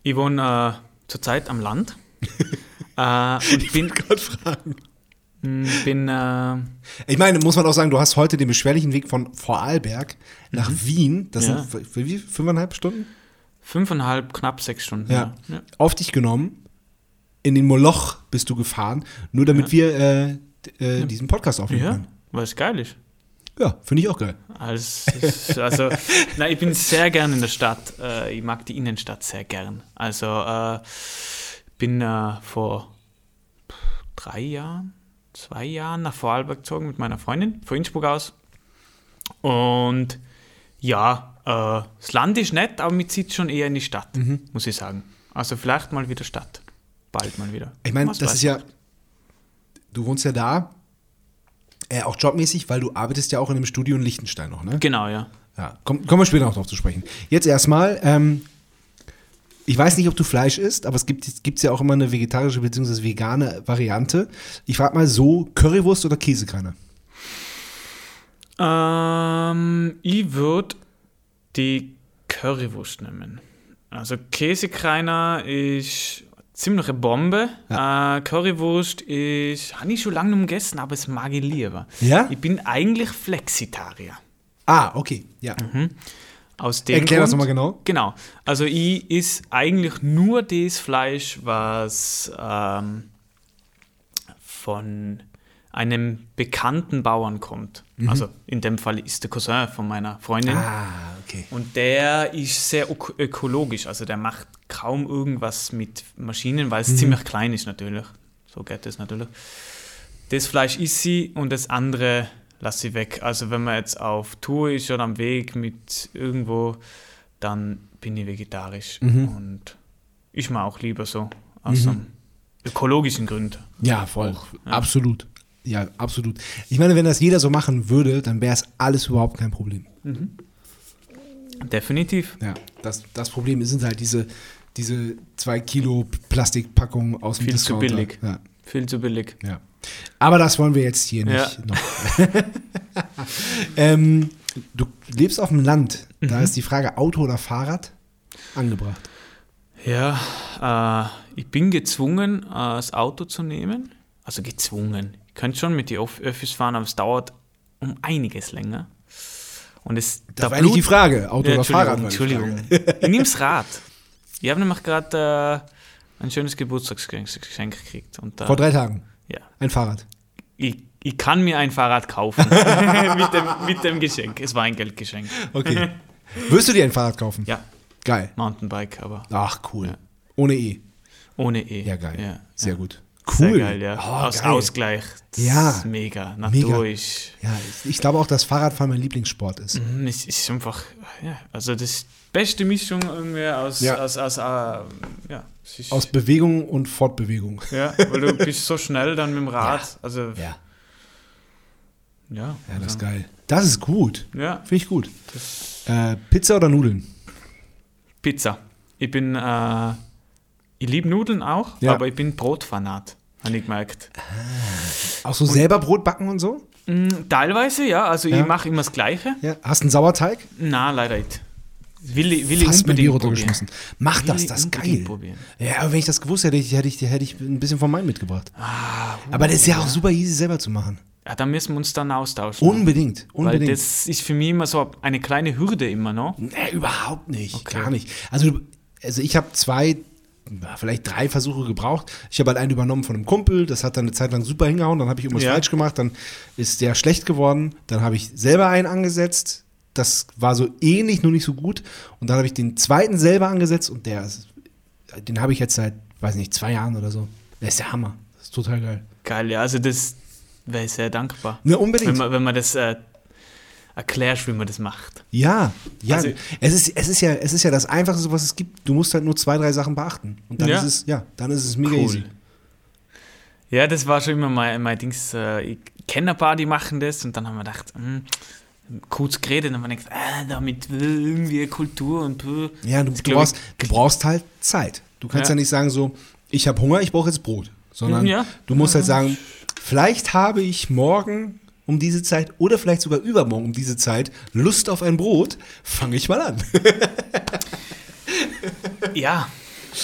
ich wohne äh, zurzeit am Land. äh, und bin, Gott fragen. Mh, bin äh, Ich meine, muss man auch sagen, du hast heute den beschwerlichen Weg von Vorarlberg nach Wien. Das Mhm. Ja. sind für wie? Fünfeinhalb Stunden? fünfeinhalb, knapp sechs Stunden. Ja. ja. Auf dich genommen. In den Moloch bist du gefahren, nur damit wir äh, äh, diesen Podcast aufnehmen Ja, können. weil es geil ist. Ja, finde ich auch geil. Also, also nein, ich bin sehr gern in der Stadt. Äh, ich mag die Innenstadt sehr gern. Also äh, bin äh, vor drei Jahren, zwei Jahren nach Vorarlberg gezogen mit meiner Freundin, von Innsbruck aus. Und ja, äh, das Land ist nett, aber mir zieht schon eher in die Stadt, Mhm. muss ich sagen. Also vielleicht mal wieder Stadt. Bald mal wieder. Ich meine, das ist ja, du wohnst ja da, äh, auch jobmäßig, weil du arbeitest ja auch in einem Studio in Liechtenstein noch, ne? Genau, ja. Ja, komm, kommen wir später noch drauf zu sprechen. Jetzt erstmal, ähm, ich weiß nicht, ob du Fleisch isst, aber es gibt gibt's ja auch immer eine vegetarische bzw. vegane Variante. Ich frage mal so, Currywurst oder Käsekreiner? Ähm, ich würde die Currywurst nehmen. Also Käsekreiner ist ziemlich eine Bombe. Äh, Currywurst ist, habe ich schon lange nicht gegessen, aber es mag ich lieber. Ja? Ich bin eigentlich Flexitarier. Ah, okay, ja. Aus dem Erklär das Grund- nochmal genau. Genau. Also ich is eigentlich nur das Fleisch, was ähm, von einem bekannten Bauern kommt. Also in dem Fall ist der Cousin von meiner Freundin. Ah, okay. Und der ist sehr öko- ökologisch. Also der macht kaum irgendwas mit Maschinen, weil es ziemlich klein ist natürlich. So geht es natürlich. Das Fleisch isst sie und das andere lasse sie weg. Also wenn man jetzt auf Tour ist oder am Weg mit irgendwo, dann bin ich vegetarisch. Und ich mag auch lieber so aus einem ökologischen Gründen. Ja, voll. Auch, ja. Absolut. Ja, absolut. Ich meine, wenn das jeder so machen würde, dann wäre es alles überhaupt kein Problem. Definitiv. Ja, das, das Problem sind halt diese, diese zwei Kilo Plastikpackungen aus dem Viel zu Discounter. billig. Ja, Viel zu billig. ja. Aber das wollen wir jetzt hier nicht Ja. noch. ähm, du lebst auf dem Land. Mhm. Da ist die Frage Auto oder Fahrrad angebracht. Ja, äh, ich bin gezwungen, äh, das Auto zu nehmen. Also gezwungen. Ich könnte schon mit den Öff- Öffis fahren, aber es dauert um einiges länger. Und es Das da war nicht die Blut- Frage. Auto Ja, oder Fahrrad? Entschuldigung. Ich nehme das Rad. Ich habe nämlich gerade äh, ein schönes Geburtstagsgeschenk Geschenk gekriegt. Und, äh, Vor drei Tagen. Ja, Ein Fahrrad. ich, ich kann mir ein Fahrrad kaufen mit, dem, mit dem Geschenk. Es war ein Geldgeschenk. Okay. Wirst du dir ein Fahrrad kaufen? Ja, Geil. Mountainbike, aber Ach, cool. Ja. Ohne E. ohne E. Ja, geil. Ja, Sehr ja. gut. Sehr Cool. geil, ja. Oh, Aus geil. Ausgleich. Das Ja. Mega. Natur ist. Ja, ich, ich glaube auch, dass Fahrradfahren mein Lieblingssport ist. Mhm, Es ist einfach, ja, also das beste Mischung irgendwie aus, Ja. aus, aus äh, ja, Aus Bewegung und Fortbewegung. ja, weil du bist so schnell dann mit dem Rad, also Ja. ja, Ja, das ist also, geil. Das ist gut. ja, Finde ich gut. Äh, Pizza oder Nudeln? Pizza. Ich bin, äh, ich liebe Nudeln auch, Ja. aber ich bin Brotfanat, habe ich gemerkt. Auch so selber Brot backen und so? Mm, Teilweise, ja, also Ja. ich mache immer das Gleiche. Ja. Hast einen Sauerteig? Na, leider nicht. Will, ich- will ich Fast mein unbedingt Bier runtergeschmissen. Mach Will das, das ist geil. probieren. Ja, aber wenn ich das gewusst hätte, hätte ich, hätte ich ein bisschen von meinem mitgebracht. Ah, Aber das ist ja auch super easy selber zu machen. Ja, da müssen wir uns dann austauschen. Unbedingt, Weil unbedingt. das ist für mich immer so eine kleine Hürde immer noch. Nee, überhaupt nicht. Okay. Gar nicht. Also, also ich habe zwei, vielleicht drei Versuche gebraucht. Ich habe halt einen übernommen von einem Kumpel, das hat dann eine Zeit lang super hingehauen, dann habe ich irgendwas Ja. falsch gemacht, dann ist der schlecht geworden, dann habe ich selber einen angesetzt, das war so ähnlich, nur nicht so gut und dann habe ich den zweiten selber angesetzt und der, ist- den habe ich jetzt seit, weiß nicht, zwei Jahren oder so. Der ist der Hammer, das ist total geil. Geil, ja, also das wäre ich sehr dankbar. Ne, unbedingt. Wenn man, wenn man das äh, erklärst, wie man das macht. Ja, ja. Also- es, ist, es, ist ja, es ist ja das Einfachste, was es gibt. Du musst halt nur zwei, drei Sachen beachten. Und dann Ja. ist es, ja, dann ist es mega Cool. easy. Ja, das war schon immer mein, mein Dings. Äh, ich kenne ein paar, die machen das und dann haben wir gedacht, hm, kurz geredet und wir gedacht, ah, damit irgendwie Kultur und äh, Ja, du, du, brauchst, du brauchst halt Zeit. Du kannst ja, Ja. nicht sagen so, ich habe Hunger, ich brauche jetzt Brot. Sondern Ja. du musst halt sagen, vielleicht habe ich morgen um diese Zeit oder vielleicht sogar übermorgen um diese Zeit Lust auf ein Brot, fange ich mal an. Ja,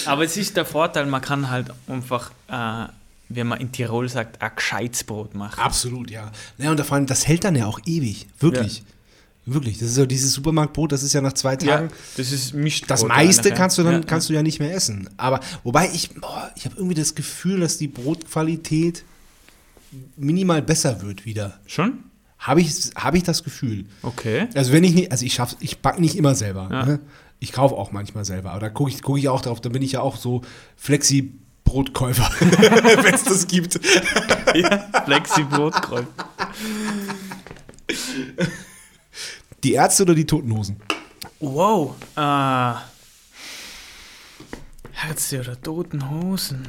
aber es ist der Vorteil, man kann halt einfach, äh, wenn man in Tirol sagt, ein gescheites Brot machen. Absolut, ja. ja und vor allem, das hält dann ja auch ewig. Wirklich. Wirklich. Das ist so dieses Supermarktbrot, das ist ja nach zwei Tagen. das ist Mischbrot. Das meiste nachher. kannst du dann ja, kannst du ja nicht mehr essen. Aber wobei ich, boah, ich habe irgendwie das Gefühl, dass die Brotqualität minimal besser wird wieder. Schon? Habe ich, habe ich das Gefühl. Okay. Also wenn ich nicht, also ich schaff's, ich backe nicht immer selber. Ja. Ne? Ich kaufe auch manchmal selber. Aber da gucke ich, guck ich auch drauf, da bin ich ja auch so Flexi-Brotkäufer, wenn es das gibt. ja, Flexi-Brotkreuz. Die Ärzte oder die Totenhosen? Wow. Äh, Herze oder Toten Hosen.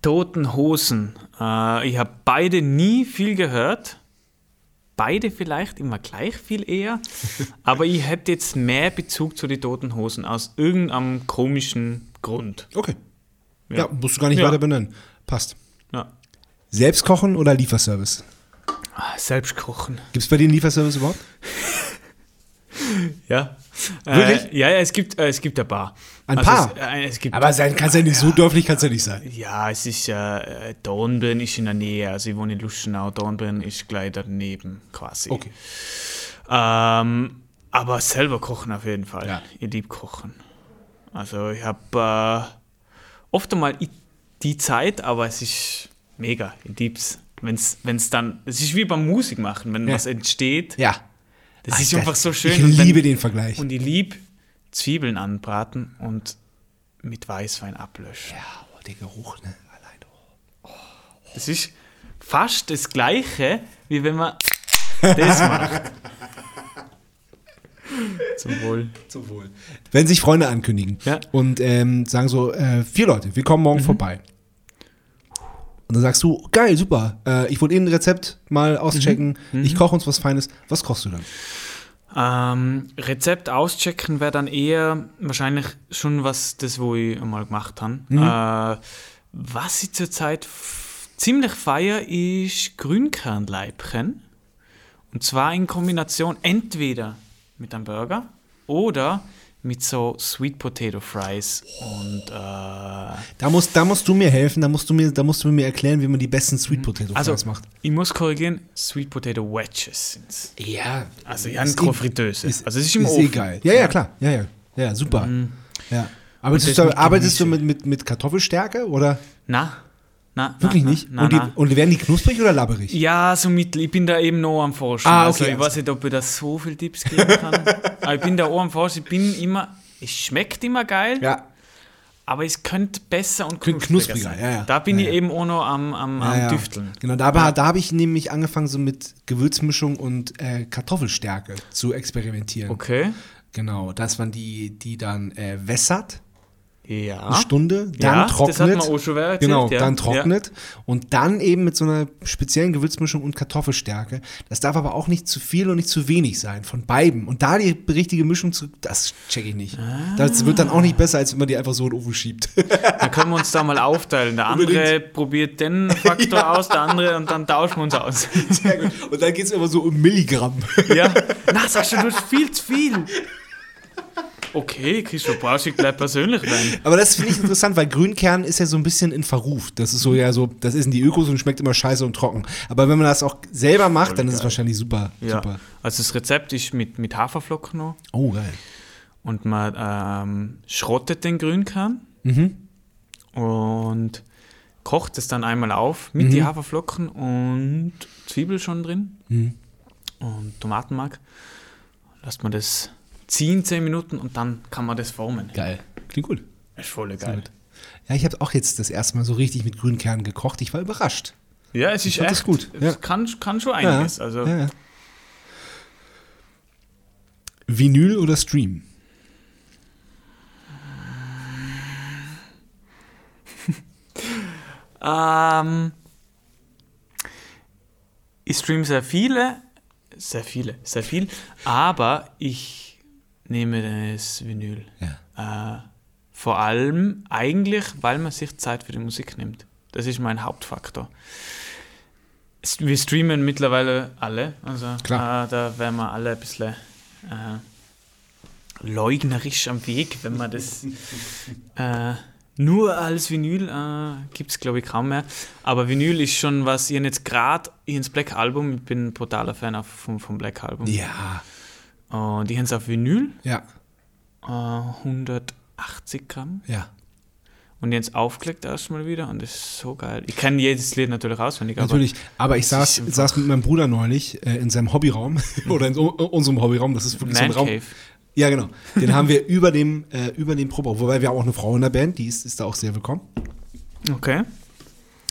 Toten Hosen. Äh, ich habe beide nie viel gehört. Beide vielleicht immer gleich viel eher. Aber ich hätte jetzt mehr Bezug zu den Toten Hosen aus irgendeinem komischen Grund. Okay. Ja, musst du gar nicht Ja. weiter benennen. Passt. Ja. Selbst kochen oder Lieferservice? Ah, Selbst kochen. Gibt es bei dir einen Lieferservice überhaupt? Ja. Wirklich? Äh, ja, ja, es gibt, äh, es gibt ein paar. Ein paar? Es, äh, es Aber sein kann's ja nicht so dörflich, kann's ja nicht sein. Ja, es ist ja, äh, Dornbirn ist in der Nähe, also ich wohne in Luschenau, Dornbirn ist gleich daneben quasi. Okay. Ähm, aber selber kochen auf jeden Fall. Ja. Ich liebe kochen. Also ich habe äh, oft einmal die Zeit, aber es ist mega, ich lieb's. Wenn's, wenn's dann, es ist wie beim Musik machen, wenn Ja. was entsteht, Ja. das ist Alter, einfach so schön. Ich Und wenn- liebe den Vergleich. Und ich liebe Zwiebeln anbraten und mit Weißwein ablöschen. ja, oh, der Geruch, ne? Allein. Oh. Das ist fast das Gleiche, wie wenn man das macht. Zum Wohl. Zum Wohl. Wenn sich Freunde ankündigen Ja. und ähm, sagen so, äh, vier Leute, wir kommen morgen vorbei. Und dann sagst du, geil, super, äh, ich wollte Ihnen ein Rezept mal auschecken, ich koche uns was Feines. Was kochst du dann? Ähm, Rezept auschecken wäre dann eher wahrscheinlich schon was, das, wo ich einmal gemacht habe. Äh, was ich zurzeit ziemlich feier, ist Grünkernleibchen. Und zwar in Kombination entweder mit einem Burger oder mit so Sweet Potato Fries und äh, Da musst, da musst du mir helfen, da musst du mir, da musst du mir erklären, wie man die besten Sweet Potato also Fries macht. ich muss korrigieren, Sweet Potato Wedges sind's. Ja, Also ja, eh- Fritteuse. Ist, also es ist im ist Ofen. eh geil. Ja, ja, klar. Ja, ja. Ja, super. Ja. Arbeitest, du, mit arbeitest du mit, mit, mit Kartoffelstärke oder Na, na, wirklich na, nicht? Na, und, die, und werden die knusprig oder labberig? Ja, so mittel. Ich bin da eben noch am Forschen. Ah, Also okay, ich alles weiß nicht, ob ich da so viele Tipps geben kann. aber ich bin da auch am Forschen. Ich bin immer, es schmeckt immer geil, Ja. aber es könnte besser und knuspriger, knuspriger, sein. ja, ja. Da bin Ja, ich eben auch noch am, am, am. Düfteln. Genau, da, da habe ich nämlich angefangen, so mit Gewürzmischung und äh, Kartoffelstärke zu experimentieren. Okay. Genau, dass man die, die dann äh, wässert, Ja. eine Stunde, dann ja, trocknet. Das hat man auch schon erzählt, Genau, ja. dann trocknet und dann eben mit so einer speziellen Gewürzmischung und Kartoffelstärke. Das darf aber auch nicht zu viel und nicht zu wenig sein, von beiden. Und da die richtige Mischung zu, das check ich nicht. Das wird dann auch nicht besser, als wenn man die einfach so in den Ofen schiebt. Dann können wir uns da mal aufteilen. Der andere probiert den Faktor aus, der andere und dann tauschen wir uns aus. Sehr gut. Und dann geht es immer so um Milligramm. ja. Na, Sascha, du hast viel zu viel. Okay, Christoph Brauschig bleibt persönlich werden. Aber das finde ich interessant, weil Grünkern ist ja so ein bisschen in Verruf. Das ist so ja so, das ist in die Ökos und schmeckt immer scheiße und trocken. Aber wenn man das auch selber macht, dann ist es wahrscheinlich super. Ja. super. Also das Rezept ist mit, mit Haferflocken noch Oh, geil. und man ähm, schrottet den Grünkern Mhm. und kocht es dann einmal auf mit Mhm. die Haferflocken und Zwiebel schon drin Mhm. und Tomatenmark. Lässt man das ziehen 10 Minuten und dann kann man das formen. Geil. Klingt gut. Das ist voll geil. Ja, ich habe auch jetzt das erste Mal so richtig mit Grünkernen gekocht. Ich war überrascht. Ja, es ist fand das echt gut, Es ja. kann, kann schon einiges. Ja, Also ja, ja. Vinyl oder Stream? Ähm, ich stream sehr viele, sehr viele, sehr viel, aber ich nehme das Vinyl. Ja. Äh, vor allem eigentlich, weil man sich Zeit für die Musik nimmt. Das ist mein Hauptfaktor. Wir streamen mittlerweile alle, also. Äh, da wären wir alle ein bisschen äh, leugnerisch am Weg, wenn man das äh, nur als Vinyl äh, gibt es, glaube ich, kaum mehr. Aber Vinyl ist schon was, ich jetzt gerade ins Black Album, ich bin ein brutaler Fan vom, vom Black Album. Ja. Und die haben es auf Vinyl, Ja. äh, 180 Gramm. Ja. Und jetzt aufgelegt erstmal wieder und das ist so geil. Ich kenne jedes Lied natürlich auswendig, Natürlich, aber ich saß, saß mit meinem Bruder neulich äh, in seinem Hobbyraum oder in so, unserem Hobbyraum, das ist wirklich so ein Man Raum. Cave. Ja, genau. Den haben wir über dem, äh, über dem Proberaum, wobei wir haben auch eine Frau in der Band, die ist, ist da auch sehr willkommen. Okay.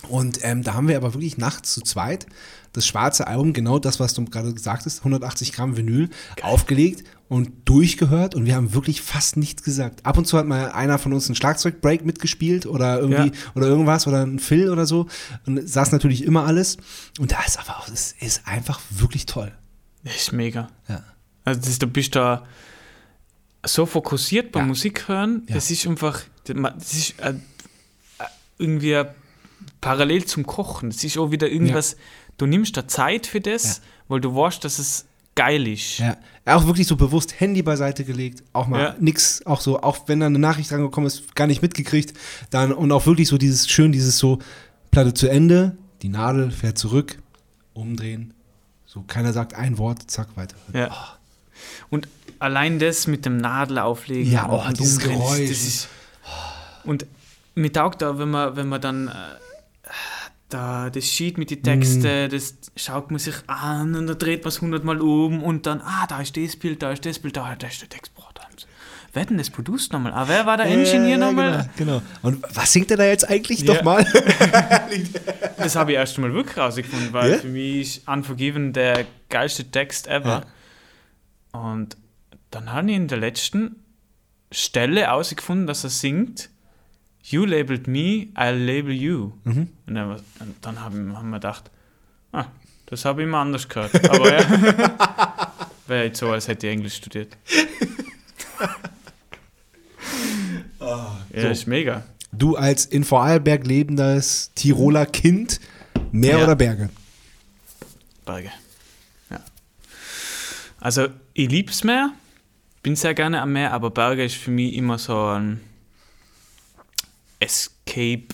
Und ähm, da haben wir aber wirklich nachts zu zweit das schwarze Album, genau das, was du gerade gesagt hast, 180 Gramm Vinyl, aufgelegt und durchgehört und wir haben wirklich fast nichts gesagt. Ab und zu hat mal einer von uns einen Schlagzeugbreak mitgespielt oder irgendwie Ja. oder irgendwas oder ein Fill oder so und es saß natürlich immer alles und da ist aber auch, das ist einfach wirklich toll. Ist mega. Ja. Also das, du bist da so fokussiert beim Ja. Musik hören, Ja. das ist einfach, das ist äh, äh, irgendwie parallel zum Kochen. Das ist auch wieder irgendwas, du nimmst da Zeit für das, Ja. weil du weißt, dass es geil ist. Ja, auch wirklich so bewusst Handy beiseite gelegt, auch mal Ja. nix, auch so, auch wenn da eine Nachricht rangekommen ist, gar nicht mitgekriegt, dann und auch wirklich so dieses schön, dieses so Platte zu Ende, die Nadel fährt zurück, umdrehen, so keiner sagt ein Wort, zack weiter. Ja. Und allein das mit dem Nadel auflegen Ja, oh, dieses Geräusch. Ist, und mir taugt auch, wenn man, wenn man dann äh, da das Sheet mit den Mm. Texten, das schaut man sich an und dann dreht man es hundertmal um und dann, ah, da ist das Bild, da ist das Bild, da, da ist der Text. Boah, da haben sie- Wer hat denn das produced nochmal? Ah, wer war der Ingenieur Ja, nochmal? Genau, genau. Und was singt er da jetzt eigentlich Ja. nochmal? Das habe ich erst mal wirklich rausgefunden, weil Ja? für mich ist Unforgiven der geilste Text ever. Und dann habe ich in der letzten Stelle herausgefunden, dass er singt You labeled me, I'll label you. Mhm. Und dann, und dann haben, haben wir gedacht, ah, das habe ich immer anders gehört. Aber ja, wäre jetzt so, als hätte ich Englisch studiert. ja, so. ist mega. Du als in Vorarlberg lebendes Tiroler Kind, Meer Ja. oder Berge? Berge. Ja. Also, ich liebe es Meer, bin sehr gerne am Meer, aber Berge ist für mich immer so ein Escape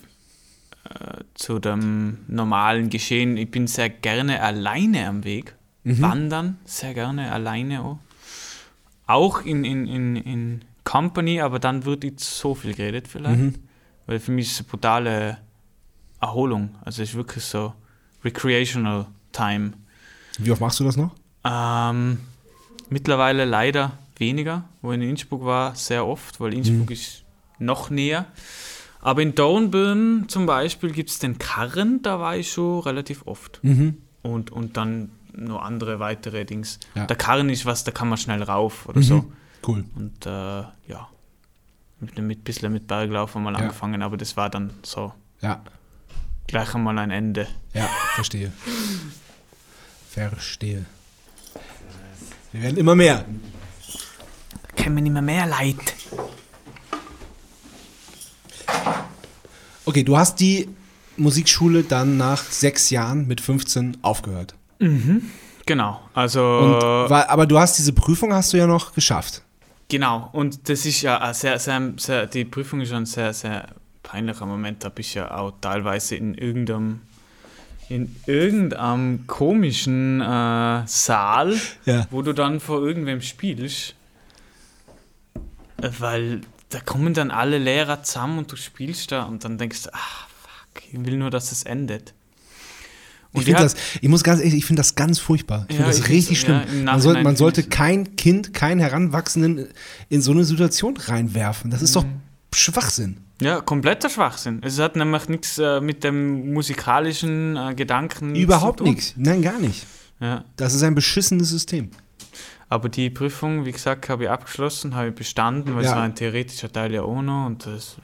äh, zu dem normalen Geschehen. Ich bin sehr gerne alleine am Weg. Wandern, sehr gerne alleine auch. Auch in, in, in, in Company, aber dann wird nicht so viel geredet vielleicht. Weil für mich ist es eine brutale Erholung. Also es ist wirklich so recreational time. Wie oft machst du das noch? Ähm, mittlerweile leider weniger. Wo ich in Innsbruck war, sehr oft, weil Innsbruck ist noch näher. Aber in Dornbirn zum Beispiel gibt es den Karren, da war ich schon relativ oft. Mhm. Und, und dann noch andere weitere Dings. Ja. Der Karren ist was, da kann man schnell rauf oder Mhm. so. Cool. Und äh, ja, mit ein bisschen mit Berglaufen mal Ja. angefangen, aber das war dann so Ja, gleich einmal ein Ende. ja, verstehe. Verstehe. Wir werden immer mehr. Kennen wir nicht mehr mehr Leid. Okay, du hast die Musikschule dann nach sechs Jahren mit 15 aufgehört. Genau, also Und, aber du hast diese Prüfung hast du ja noch geschafft. Genau, und das ist ja sehr, sehr, sehr, die Prüfung ist schon ein sehr, sehr peinlicher Moment. Da bist du ja auch teilweise in irgendeinem, in irgendeinem komischen äh, Saal, Ja. wo du dann vor irgendwem spielst. Äh, Weil da kommen dann alle Lehrer zusammen und du spielst da und dann denkst du, ah, fuck, ich will nur, dass es endet. Und Ich finde das, ich muss ganz ehrlich, ich finde das ganz furchtbar. Ich Ja, finde das ich richtig schlimm. ja, man, soll, Nachhinein man sollte kein Kind, keinen Heranwachsenden in so eine Situation reinwerfen. Das ist doch Mhm. Schwachsinn. Ja, kompletter Schwachsinn. Es hat nämlich nichts äh, mit dem musikalischen äh, Gedanken Überhaupt zu tun. nichts. Nein, gar nicht. Ja. Das ist ein beschissenes System. Aber die Prüfung, wie gesagt, habe ich abgeschlossen, habe ich bestanden, weil Ja. es war ein theoretischer Teil ja auch noch. Und das,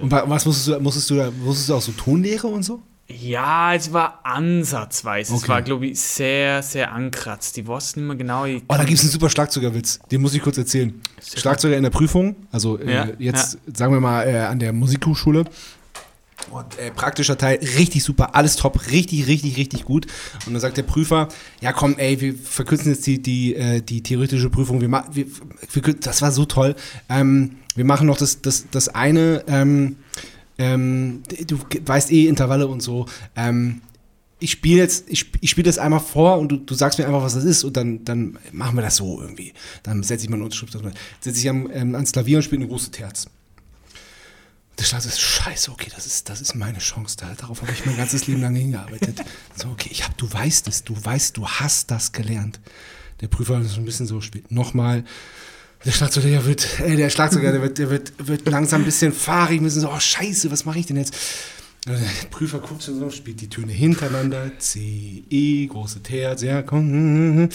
Und wa- was musstest du, musstest du, da- musstest du auch so Tonlehre und so? ja, es war ansatzweise. Es Okay. war, glaube ich, sehr, sehr ankratzt. Ich weiß nicht mehr genau. Ich Oh, da gibt es einen super Schlagzeugerwitz. Den muss ich kurz erzählen. Schlagzeuger in der Prüfung, also äh, Ja, jetzt sagen wir mal äh, an der Musikhochschule. Und äh, praktischer Teil, richtig super, alles top, richtig, richtig, richtig gut. Und dann sagt der Prüfer, ja komm, ey, wir verkürzen jetzt die, die, äh, die theoretische Prüfung. Wir, wir, wir, das war so toll. Ähm, wir machen noch das, das, das eine, ähm, ähm, du weißt eh Intervalle und so. Ähm, ich spiele jetzt, ich, ich spiele das einmal vor und du, du sagst mir einfach, was das ist und dann, dann machen wir das so irgendwie. Dann setze ich meine Unterschrift. Setze ich am, ähm, ans Klavier und spiele eine große Terz. Der Staat ist scheiße, okay, das ist, das ist meine Chance. Da, darauf habe ich mein ganzes Leben lang hingearbeitet. So, okay, ich hab, du weißt es, du weißt, du hast das gelernt. Der Prüfer ist ein bisschen so, spielt nochmal. Der Schlagzeuger wird, äh, der Schlagzeuger, der wird, der wird, wird langsam ein bisschen fahrig, ein bisschen so, oh scheiße, was mache ich denn jetzt? Der Prüfer guckt schon so, spielt die Töne hintereinander, C, E, große Terz, ja, komm.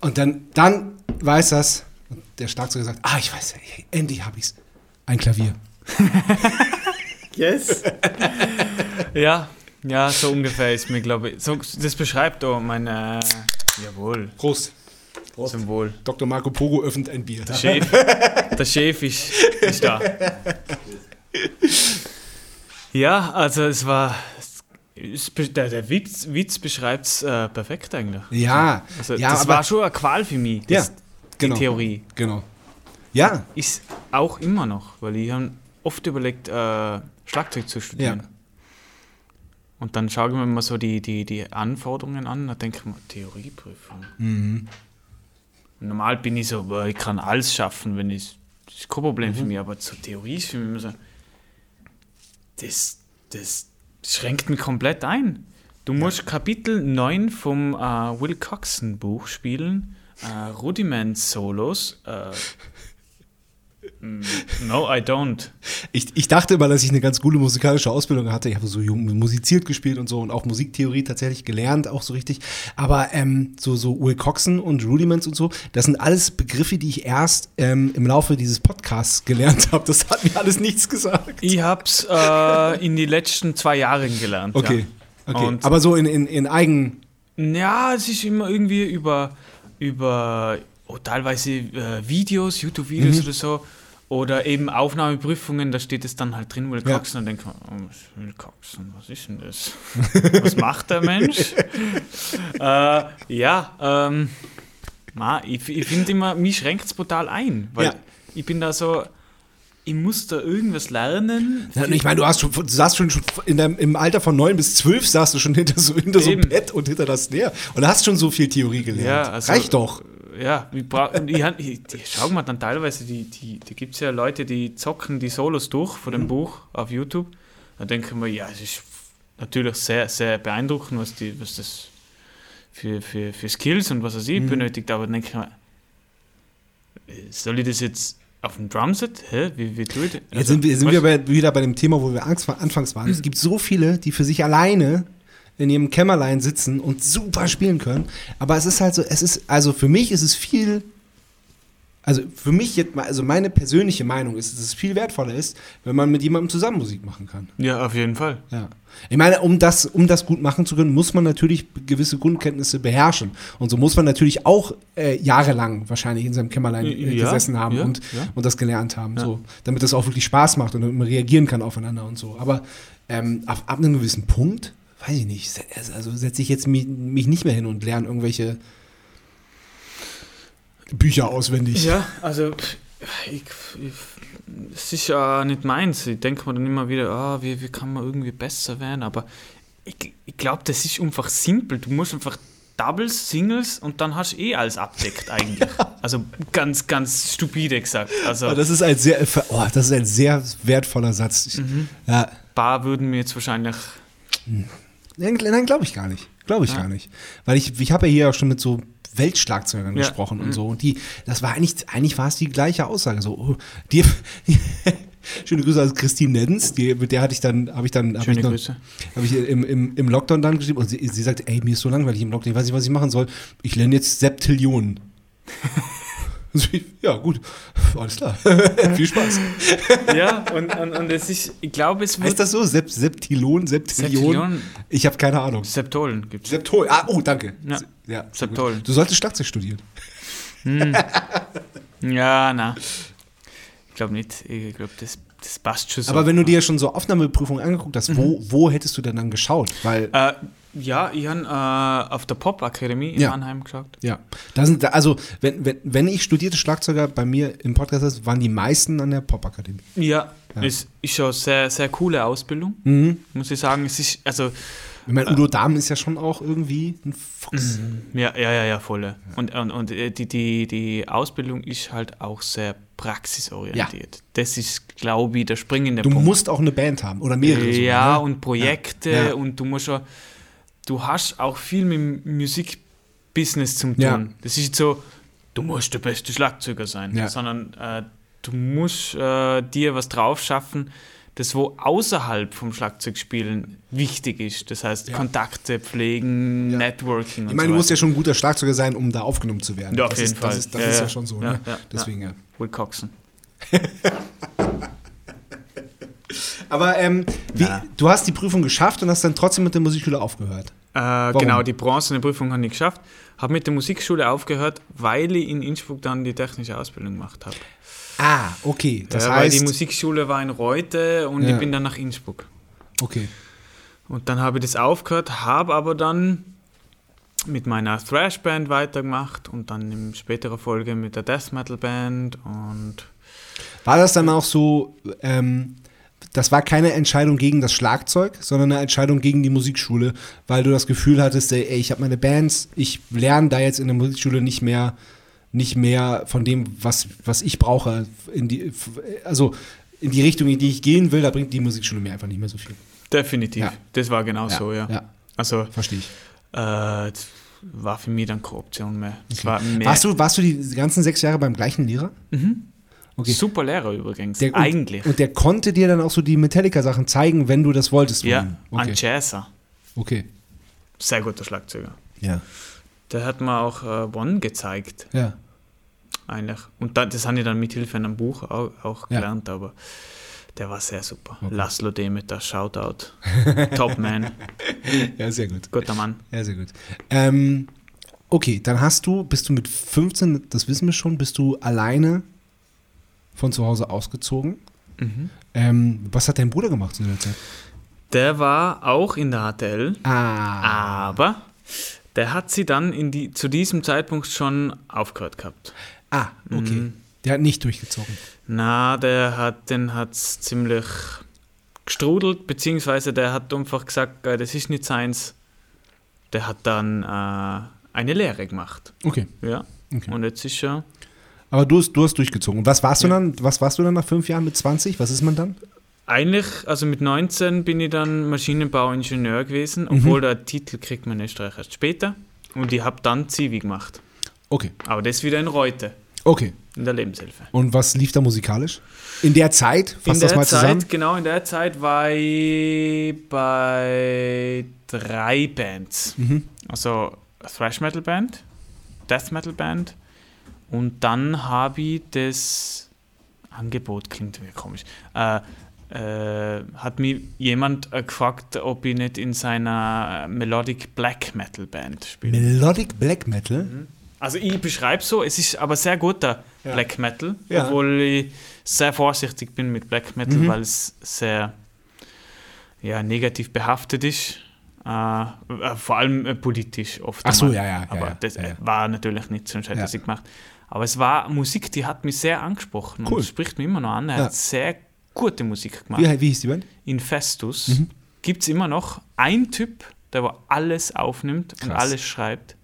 Und dann, dann weiß das, und der Schlagzeuger sagt, ah, ich weiß, hey, endlich habe ich's. Ein Klavier. Yes. ja, ja, so ungefähr ist mir, glaube ich. So, das beschreibt doch meine. Jawohl, Prost. zum Wohl. Dr. Marco Pogo öffnet ein Bier. Der Chef, der Chef ist, ist da. Ja, also es war. Der der Witz, Witz beschreibt es äh, perfekt eigentlich. Ja, Also, ja, das aber, war schon eine Qual für mich, Ja, das, genau. die Theorie. Genau. Ja, Ist auch immer noch, weil ich habe oft überlegt, äh, Schlagzeug zu studieren. Ja. Und dann schaue ich mir mal so die, die, die Anforderungen an, da denke ich mir, Theorieprüfung. Mhm. Normal bin ich so, ich kann alles schaffen, wenn ich, das ist kein Problem Mhm. für mich, aber zur Theorie ist für mich immer so, das, das schränkt mich komplett ein. Du musst Kapitel 9 vom äh, Will Coxon Buch spielen, äh, Rudiment Solos. Äh, no, I don't. ich, ich dachte immer, dass ich eine ganz gute musikalische Ausbildung hatte. Ich habe so jung musiziert gespielt und so und auch Musiktheorie tatsächlich gelernt, auch so richtig. Aber ähm, so, so Will Coxon und Rudiments und so, das sind alles Begriffe, die ich erst ähm, im Laufe dieses Podcasts gelernt habe. Das hat mir alles nichts gesagt. Ich hab's äh, in die letzten zwei Jahren gelernt. Okay. Okay. Und- Aber so in, in, in eigen. Ja, es ist immer irgendwie über, über oh, teilweise äh, Videos, YouTube-Videos Mhm. oder so. Oder eben Aufnahmeprüfungen, da steht es dann halt drin, Will Ja. Coxon. Dann denkt man, oh, Will Coxon, was ist denn das? was macht der Mensch? äh, ja, ähm, na, ich, ich finde immer, mich schränkt es brutal ein. Weil Ja. ich bin da so, ich muss da irgendwas lernen. Ja, und ich meine, du hast schon, du saßt schon, schon in deinem, im Alter von neun bis zwölf saßt du schon hinter so, hinter so einem. Bett und hinter das Snare. Und hast schon so viel Theorie gelernt. Ja, also- Reicht doch. Ja, ich ich, ich, ich schau mal dann teilweise, die, die, die gibt es ja Leute, die zocken die Solos durch von dem Mhm. Buch auf YouTube. Da denke ich mir, ja, es ist natürlich sehr, sehr beeindruckend, was, die, was das für, für, für Skills und was er Mhm. sie benötigt, aber dann denke ich mir, soll ich das jetzt auf dem Drumset? Hä? Wie, wie tue ich das? Jetzt sind wir, sind wir bei, wieder bei dem Thema, wo wir Angst, anfangs waren. Es gibt so viele, die für sich alleine in ihrem Kämmerlein sitzen und super spielen können. Aber es ist halt so, es ist, also für mich ist es viel, also für mich jetzt mal, also meine persönliche Meinung ist, dass es viel wertvoller ist, wenn man mit jemandem zusammen Musik machen kann. Ja, auf jeden Fall. Ja. Ich meine, um das, um das gut machen zu können, muss man natürlich gewisse Grundkenntnisse beherrschen. Und so muss man natürlich auch äh, jahrelang wahrscheinlich in seinem Kämmerlein äh, Ja, gesessen haben ja, und, ja. und das gelernt haben. So, damit das auch wirklich Spaß macht und man reagieren kann aufeinander und so. Aber ähm, ab, ab einem gewissen Punkt, weiß ich nicht, also setze ich jetzt mich, mich nicht mehr hin und lerne irgendwelche Bücher auswendig. Ja, also ich, ich, es ist ja nicht meins. Ich denke mir dann immer wieder, ah, wie, wie kann man irgendwie besser werden? Aber ich, ich glaube, das ist einfach simpel. Du musst einfach Doubles, Singles und dann hast du eh alles abdeckt eigentlich. Also ganz, ganz stupide gesagt. Also Oh, das ist ein sehr, oh, das ist ein sehr wertvoller Satz. Mhm. Ja, Bar würden mir jetzt wahrscheinlich. Nein, nein glaube ich gar nicht. Glaube ich gar nicht. Weil ich, ich habe ja hier auch schon mit so Weltschlagzeugern Ja. gesprochen Mhm. und so. Und die, das war eigentlich, eigentlich war es die gleiche Aussage. So, oh, die, schöne Grüße an Christine Neddens, die, mit der hatte ich dann, habe ich dann, habe ich noch, habe ich im, im, im Lockdown dann geschrieben und sie, sie sagt, ey, mir ist so langweilig im Lockdown, ich weiß nicht, was ich machen soll. Ich lerne jetzt Septillionen. Ja, gut, alles klar. Viel Spaß. Ja, und, und, und es ist, ich glaube, es wird. Heißt das so? Sept, Septillon, Septillion? Septillion? Ich habe keine Ahnung. Septolen gibt es. Septol. Ah, oh, danke. Ja. Ja sehr Septol. gut. Du solltest Schlagzeug studieren. Ja, na. Ich glaube nicht. Ich glaube, das, das passt schon so. Aber wenn du dir schon so Aufnahmeprüfungen angeguckt hast, wo, Mhm. wo hättest du denn dann geschaut? Weil, Äh, ja, ich habe äh, auf der Pop-Akademie in Ja. Mannheim geschaut. ja, da sind, also, wenn, wenn, wenn ich studierte Schlagzeuger bei mir im Podcast ist, waren die meisten an der Popakademie. Ja, Ja. es ist schon eine sehr, sehr coole Ausbildung, Mhm. muss ich sagen. Es ist, also, Ich meine, Udo Dahm ist ja schon auch irgendwie ein Fuchs. ja, ja, ja, ja voll. Und, und, und äh, die, die, die Ausbildung ist halt auch sehr praxisorientiert. Das ist, glaube ich, der springende Du Punkt. musst auch eine Band haben oder mehrere. sogar, ja, ne? und Projekte Ja. und du musst schon, du hast auch viel mit dem Musikbusiness zum tun. Ja. Das ist nicht so, du musst der beste Schlagzeuger sein, Ja. sondern äh, du musst äh, dir was drauf schaffen, das wo außerhalb vom Schlagzeugspielen wichtig ist. Das heißt, Ja. Kontakte pflegen, Ja. Networking und Ich meine, so du musst ja schon ein guter Schlagzeuger sein, um da aufgenommen zu werden. Ja, auf das jeden ist, Fall. Das ist, das Ja, ist ja, schon so. Ne? Deswegen, ja. Will Coxen. Aber ähm, wie, du hast die Prüfung geschafft und hast dann trotzdem mit der Musikschule aufgehört. Äh, genau, die bronzene Prüfung habe ich geschafft. Habe mit der Musikschule aufgehört, weil ich in Innsbruck dann die technische Ausbildung gemacht habe. Ah, okay. Das ja, weil heißt, die Musikschule war in Reute und Ja. ich bin dann nach Innsbruck. okay. Und dann habe ich das aufgehört, habe aber dann mit meiner Thrash-Band weitergemacht und dann in späterer Folge mit der Death Metal-Band und War das dann auch so, ähm, das war keine Entscheidung gegen das Schlagzeug, sondern eine Entscheidung gegen die Musikschule, weil du das Gefühl hattest, ey, ich habe meine Bands, ich lerne da jetzt in der Musikschule nicht mehr, nicht mehr von dem, was, was ich brauche, in die, also in die Richtung, in die ich gehen will, da bringt die Musikschule mir einfach nicht mehr so viel. definitiv, Ja. das war genau so, ja. Ja, Also verstehe ich. äh, das war für mich dann keine Option mehr. Es war mehr Warst du, warst du die ganzen sechs Jahre beim gleichen Lehrer? Okay. super Lehrer übrigens, Der, eigentlich. Und, und der konnte dir dann auch so die Metallica-Sachen zeigen, wenn du das wolltest. ja, ihm. ein okay. Jazzer, okay. sehr guter Schlagzeuger. Ja. Der hat mir auch äh, One gezeigt. Ja. eigentlich. Und da, das habe ich dann mit Hilfe einem Buch auch, auch Ja. gelernt, aber der war sehr super. Okay. Laszlo Demeter, Shoutout. Top Man, Ja, sehr gut. guter Mann. Ja, sehr gut. Ähm, okay, dann hast du, bist du mit 15, das wissen wir schon, bist du alleine von zu Hause ausgezogen. Mhm. Ähm, was hat dein Bruder gemacht zu der Zeit? Der war auch in der HTL, Ah. aber der hat sie dann in die, zu diesem Zeitpunkt schon aufgehört gehabt. Ah, okay. Mhm. Der hat nicht durchgezogen. Na, der hat, den hat's ziemlich gestrudelt, beziehungsweise der hat einfach gesagt, äh, das ist nicht seins. Der hat dann äh, eine Lehre gemacht. Okay. Ja. okay. Und jetzt ist er Aber du hast, du hast durchgezogen. Und was warst du dann? Was warst du dann nach fünf Jahren mit 20? Was ist man dann? Eigentlich, also mit 19 bin ich dann Maschinenbauingenieur gewesen, obwohl der Titel kriegt man in Österreich erst später. Und ich habe dann Zivi gemacht. Okay. Aber das wieder in Reute, Okay. in der Lebenshilfe. Und was lief da musikalisch? In der Zeit? Fass in das der mal Zeit, zusammen. genau in der Zeit war ich bei drei Bands. Mhm. Also Thrash Metal Band, Death Metal Band und dann habe ich das Angebot, klingt irgendwie komisch, äh, äh, hat mich jemand äh, gefragt, ob ich nicht in seiner äh, Melodic Black Metal Band spiele. Melodic Black Metal? Also ich beschreibe so, es ist aber sehr guter Ja. Black Metal, Ja. obwohl ich sehr vorsichtig bin mit Black Metal, Mhm. weil es sehr ja, negativ behaftet ist. Äh, vor allem äh, politisch oft. Ach so, ja, ja, Aber ja, das ja, äh, ja. war natürlich nicht, sonst hätte Ja. ich gemacht. Aber es war Musik, die hat mich sehr angesprochen Cool. und spricht mich immer noch an. Er Ja. hat sehr gute Musik gemacht. Wie, wie hieß die Band? Infestus Mhm. gibt es immer noch. Ein Typ, der wo alles aufnimmt und Krass. alles schreibt.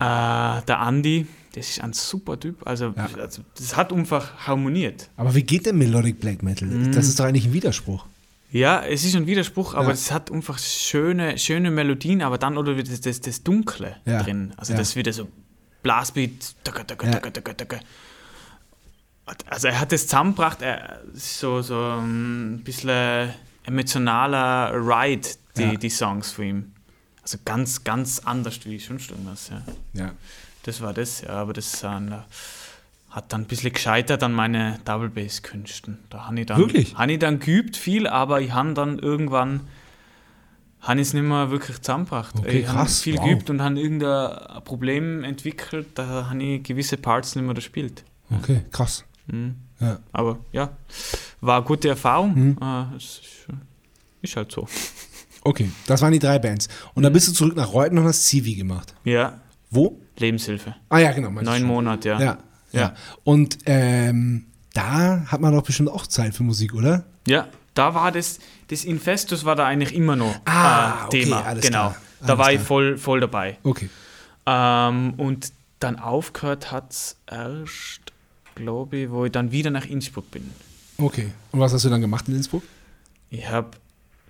Äh, der Andi, das ist ein super Typ. Also, Ja. also das hat einfach harmoniert. Aber wie geht denn Melodic Black Metal? Mhm. Das ist doch eigentlich ein Widerspruch. Ja, es ist ein Widerspruch, aber Ja. es hat einfach schöne, schöne Melodien, aber dann oder das, das, das Dunkle Ja. drin. Also das wieder so Blastbeat. Taka, taka, Ja. taka. Also er hat das zusammengebracht, er so, so ein bisschen emotionaler Ride, die, Ja. die Songs von ihm. Also ganz, ganz anders wie sonst irgendwas, ja. Ja. Das war das, ja, aber das äh, hat dann ein bisschen gescheitert an meine Double Bass Künsten. Da habe ich dann Wirklich? habe ich dann geübt viel, aber ich habe dann irgendwann habe ich es nicht mehr wirklich zusammengebracht. Okay, ich habe viel wow. geübt und habe irgendein Problem entwickelt, da habe ich gewisse Parts nicht mehr gespielt. Okay, krass. Mhm. Ja. Aber ja, war eine gute Erfahrung. Mhm. Äh, es ist, ist halt so. Okay, das waren die drei Bands. Und Mhm. dann bist du zurück nach Reuten und hast Civi gemacht. Ja, Wo? Lebenshilfe. Ah ja, genau. Neun. Monate, ja. Ja, ja. Ja. Und ähm, da hat man doch bestimmt auch Zeit für Musik, oder? Ja, da war das, das Infestus war da eigentlich immer noch Ah, äh, okay, Thema. alles genau. klar, Da war ich klar. voll, voll dabei. Okay. Ähm, und dann aufgehört hat es erst, glaube ich, wo ich dann wieder nach Innsbruck bin. Okay. Und was hast du dann gemacht in Innsbruck? Ich habe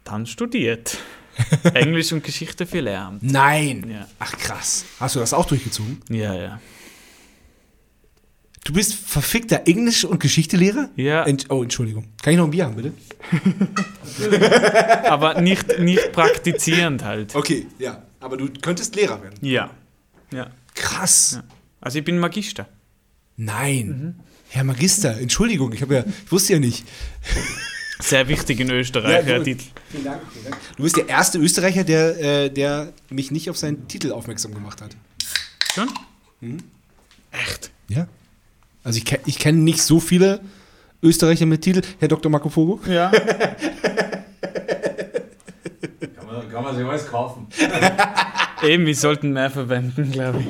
dann studiert. Englisch und Geschichte für Lehramt. Nein. Ja, Ach krass. Hast du das auch durchgezogen? ja, ja. Du bist verfickter Englisch- und Geschichtelehrer? Ja, Ent oh, Entschuldigung. Kann ich noch ein Bier haben, bitte? aber nicht, nicht praktizierend halt. Okay, ja. Aber du könntest Lehrer werden. Ja. ja. Krass. Ja. Also ich bin Magister. Nein. Herr Magister, Entschuldigung, ich ja, ich wusste ja nicht. Sehr wichtig in Österreich, Ja, gut. Titel. Vielen Dank, vielen Dank. Du bist der erste Österreicher, der, äh, der mich nicht auf seinen Titel aufmerksam gemacht hat. Schon? Mhm. Echt? Ja. Also ich, ich kenne nicht so viele Österreicher mit Titel. Herr Dr. Marco Fogo? Ja. Kann man, kann man sich alles kaufen. Eben, wir sollten mehr verwenden, glaube ich.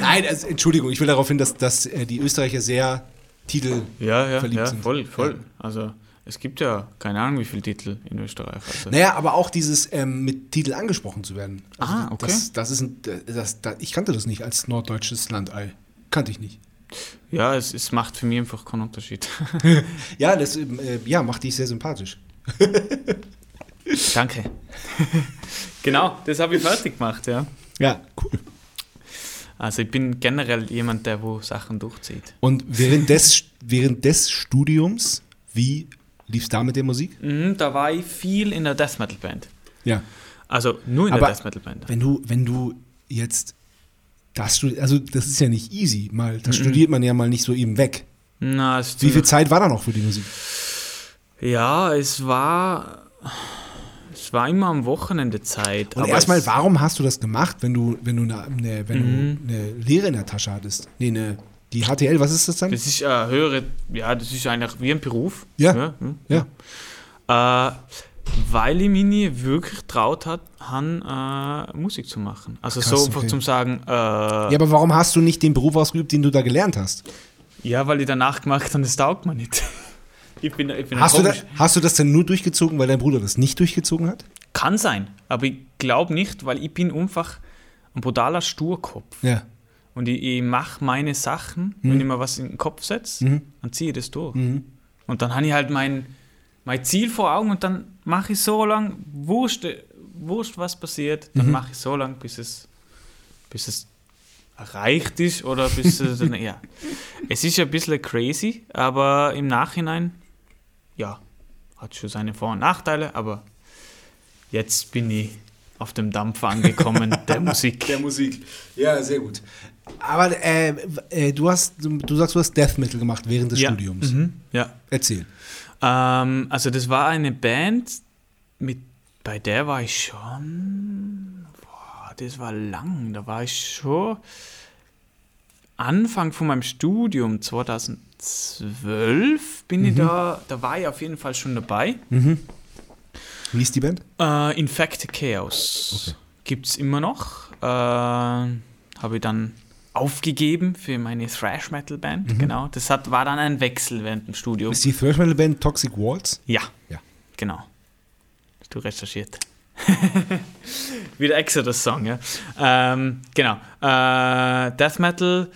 Nein, also, Entschuldigung, ich will darauf hin, dass, dass äh, die Österreicher sehr Titel. Ja, ja, verliebt ja sind. voll, voll. Ja. Also es gibt ja keine Ahnung, wie viele Titel in Österreich. Also. Naja, aber auch dieses ähm, mit Titel angesprochen zu werden. Also Ah, okay. Das, das ist ein, das, das, ich kannte das nicht als norddeutsches Landei. Kannte ich nicht. Ja, es, es macht für mich einfach keinen Unterschied. Ja, das ähm, äh, ja, macht dich sehr sympathisch. Danke. genau, das habe ich fertig gemacht, ja. Ja, cool. Also ich bin generell jemand, der wo Sachen durchzieht. Und während des, während des Studiums, wie lief es da mit der Musik? Mhm, da war ich viel in der Death Metal Band. Ja. Also nur in Aber der Death Metal Band. Wenn du, wenn du jetzt das also das ist ja nicht easy, mal, das studiert man ja mal nicht so eben weg. Na, Wie viel Zeit war da noch für die Musik? Ja, es war. Es war immer am Wochenende Zeit. Und aber erstmal, warum hast du das gemacht, wenn du, wenn du eine, wenn Mhm. du eine Lehre in der Tasche hattest? Nee, eine, die HTL, was ist das dann? Das ist eine höhere, ja, das ist eigentlich wie ein Beruf. Ja. ja, hm, Ja. ja. Äh, weil ich mich nie wirklich traut hat, han, äh, Musik zu machen. Also Krass, so einfach okay. zum Sagen, äh, Ja, aber warum hast du nicht den Beruf ausgeübt, den du da gelernt hast? ja, weil ich danach gemacht habe, das taugt mir nicht. ich bin, ich bin Hast du, da, hast du das denn nur durchgezogen, weil dein Bruder das nicht durchgezogen hat? Kann sein, aber ich glaube nicht, weil ich bin einfach ein brutaler Sturkopf. Ja. Und ich, ich mache meine Sachen, wenn ich mir was in den Kopf setze, Mhm. dann ziehe ich das durch. Mhm. Und dann habe ich halt mein, mein Ziel vor Augen und dann mache ich so lange, wurscht, wurscht was passiert, dann Mhm. mache ich so lange, bis es, bis es erreicht ist oder bis es, ja. Es ist ein bisschen crazy, aber im Nachhinein, ja, hat schon seine Vor- und Nachteile, aber jetzt bin ich auf dem Dampfer angekommen der Musik. Der Musik. Ja, sehr gut. Aber äh, äh, du hast, du, du sagst, du hast Death Metal gemacht während des ja. Studiums. Mhm. Ja. Erzähl. Ähm, also das war eine Band, mit, bei der war ich schon, boah, das war lang, da war ich schon Anfang von meinem Studium 2012 bin ich da, da war ich auf jeden Fall schon dabei. Mhm. Wie ist die Band? Äh, Infected Chaos gibt es immer noch. Äh, Habe ich dann aufgegeben für meine Thrash Metal Band. Mhm. Genau. Das hat, war dann ein Wechsel während dem Studium. Ist die Thrash Metal Band Toxic Waltz? Ja. Ja. Genau. Hast du recherchiert. Wieder Exodus-Song, ja. Ähm, genau. Äh, Death Metal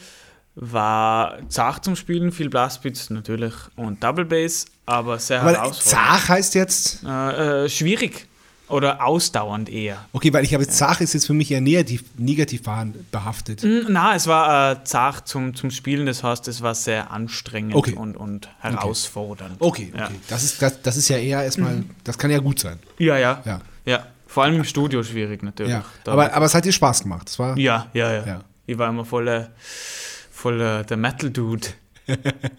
war zart zum Spielen, viel Blastbeats natürlich und Double Bass, aber sehr Aber herausfordernd. Zach heißt jetzt. Äh, äh, schwierig oder ausdauernd eher. Okay, weil ich habe Zach ist jetzt für mich eher negativ, negativ behaftet. Mm, Na, es war äh, zart zum, zum Spielen, das heißt, es war sehr anstrengend Okay. und, und herausfordernd. Okay, okay. Ja. Das, ist, das, das ist ja eher erstmal, das kann ja gut sein. Ja, ja, Ja. ja. Vor allem im Studio schwierig natürlich. ja. Aber, aber es hat dir Spaß gemacht. Es war, Ja, ja, ja. Ja. Ich war immer voll, äh, voll äh, der Metal-Dude.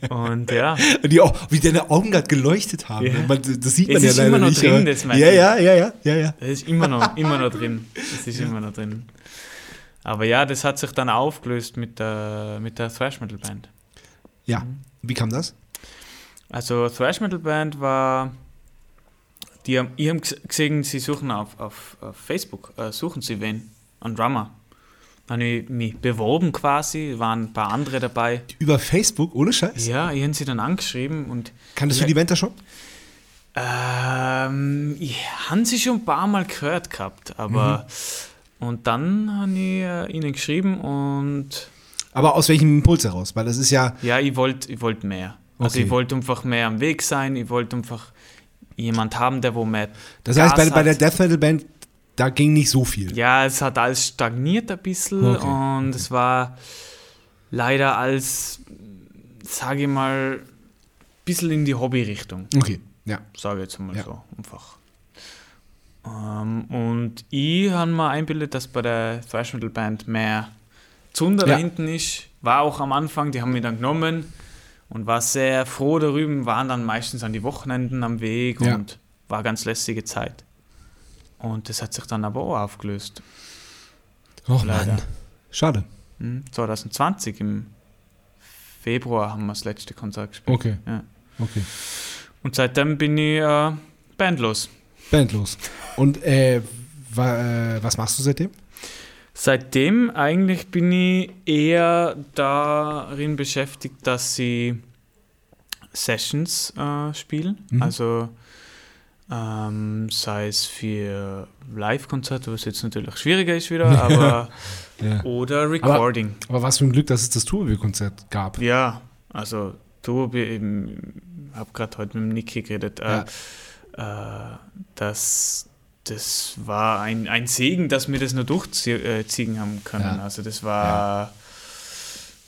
Und ja, Die, auch, wie deine Augen gerade geleuchtet haben. Ja. Man, das sieht man Es ja ist leider immer noch nicht. drin, das Metal. ja, ja, ja, ja, ja, ja. das ist immer noch, immer noch drin. Das ist immer noch drin. Aber ja, das hat sich dann aufgelöst mit der, mit der Thrash-Metal-Band. Ja. Wie kam das? Also Thrash-Metal-Band war... Die haben, ich habe gesehen, sie suchen auf, auf, auf Facebook, äh, suchen sie wen, einen Drummer. Habe ich mich beworben quasi, waren ein paar andere dabei. Über Facebook, ohne Scheiß? Ja, ich habe sie dann angeschrieben und Kanntest Ja. du die da schon? Ähm, ich habe sie schon ein paar Mal gehört gehabt, aber und dann habe ich äh, ihnen geschrieben und Aber aus welchem Impuls heraus? Weil das ist ja, ja, ich wollte ich wollt mehr. Also Okay. ich wollte einfach mehr am Weg sein, ich wollte einfach jemand haben, der wo mehr. das heißt, bei, Gas bei der hat. Death Metal Band, da ging nicht so viel. Ja, es hat alles stagniert ein bisschen Okay, und okay. es war leider als, sage ich mal, ein bisschen in die Hobbyrichtung. Okay, ja. sage ich jetzt mal Ja. so einfach. Ähm, und ich habe mir einbildet, dass bei der Thrash Metal Band mehr Zunder Ja. da hinten ist. War auch am Anfang, die haben mich dann genommen und war sehr froh darüber, waren dann meistens an die Wochenenden am Weg Ja. und war ganz lässige Zeit. Und das hat sich dann aber auch aufgelöst. Och Leider. Mann. Schade. Hm, 2020 im Februar haben wir das letzte Konzert gespielt. Okay. Ja. Okay. Und seitdem bin ich äh, bandlos. Bandlos. Und äh, wa, äh, was machst du seitdem? Seitdem eigentlich bin ich eher darin beschäftigt, dass sie Sessions äh, spielen. Mhm. Also ähm, sei es für Live-Konzerte, was jetzt natürlich schwieriger ist wieder, aber Ja. oder Recording. Aber was für ein Glück, dass es das Tourville-Konzert gab. Ja, also du, ich habe gerade heute mit dem Niki geredet, äh, äh, dass das war ein, ein Segen, dass wir das nur durchziehen haben können. Ja. Also das war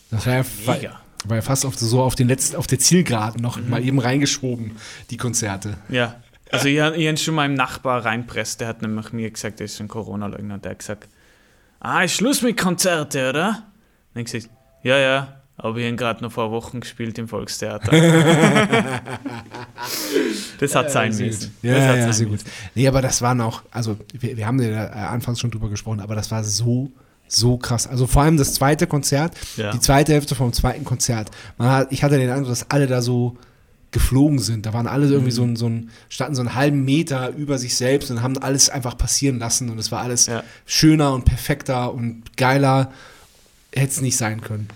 Das war ja, war, mega. war ja fast auf, so auf, den letzten, auf der Zielgeraden noch Mhm. mal eben reingeschoben, die Konzerte. Ja, also ich, ich habe schon meinem Nachbar reinpresst, der hat nämlich mir gesagt, der ist ein Corona-Leugner, der hat gesagt, ah, ist Schluss mit Konzerte, oder? Und ich gesagt, ja, ja, aber ich habe gerade noch vor Wochen gespielt im Volkstheater. das hat sein sehr müssen. Ja, das hat ja, sein sehr gut. Nee, aber das waren auch, also wir, wir haben ja äh, anfangs schon drüber gesprochen, aber das war so, so krass. Also vor allem das zweite Konzert, Ja. die zweite Hälfte vom zweiten Konzert. Hat, ich hatte den Eindruck, dass alle da so geflogen sind. Da waren alle irgendwie Mhm. so, ein, so ein, standen so einen halben Meter über sich selbst und haben alles einfach passieren lassen und es war alles Ja. schöner und perfekter und geiler. Hätte es nicht sein können.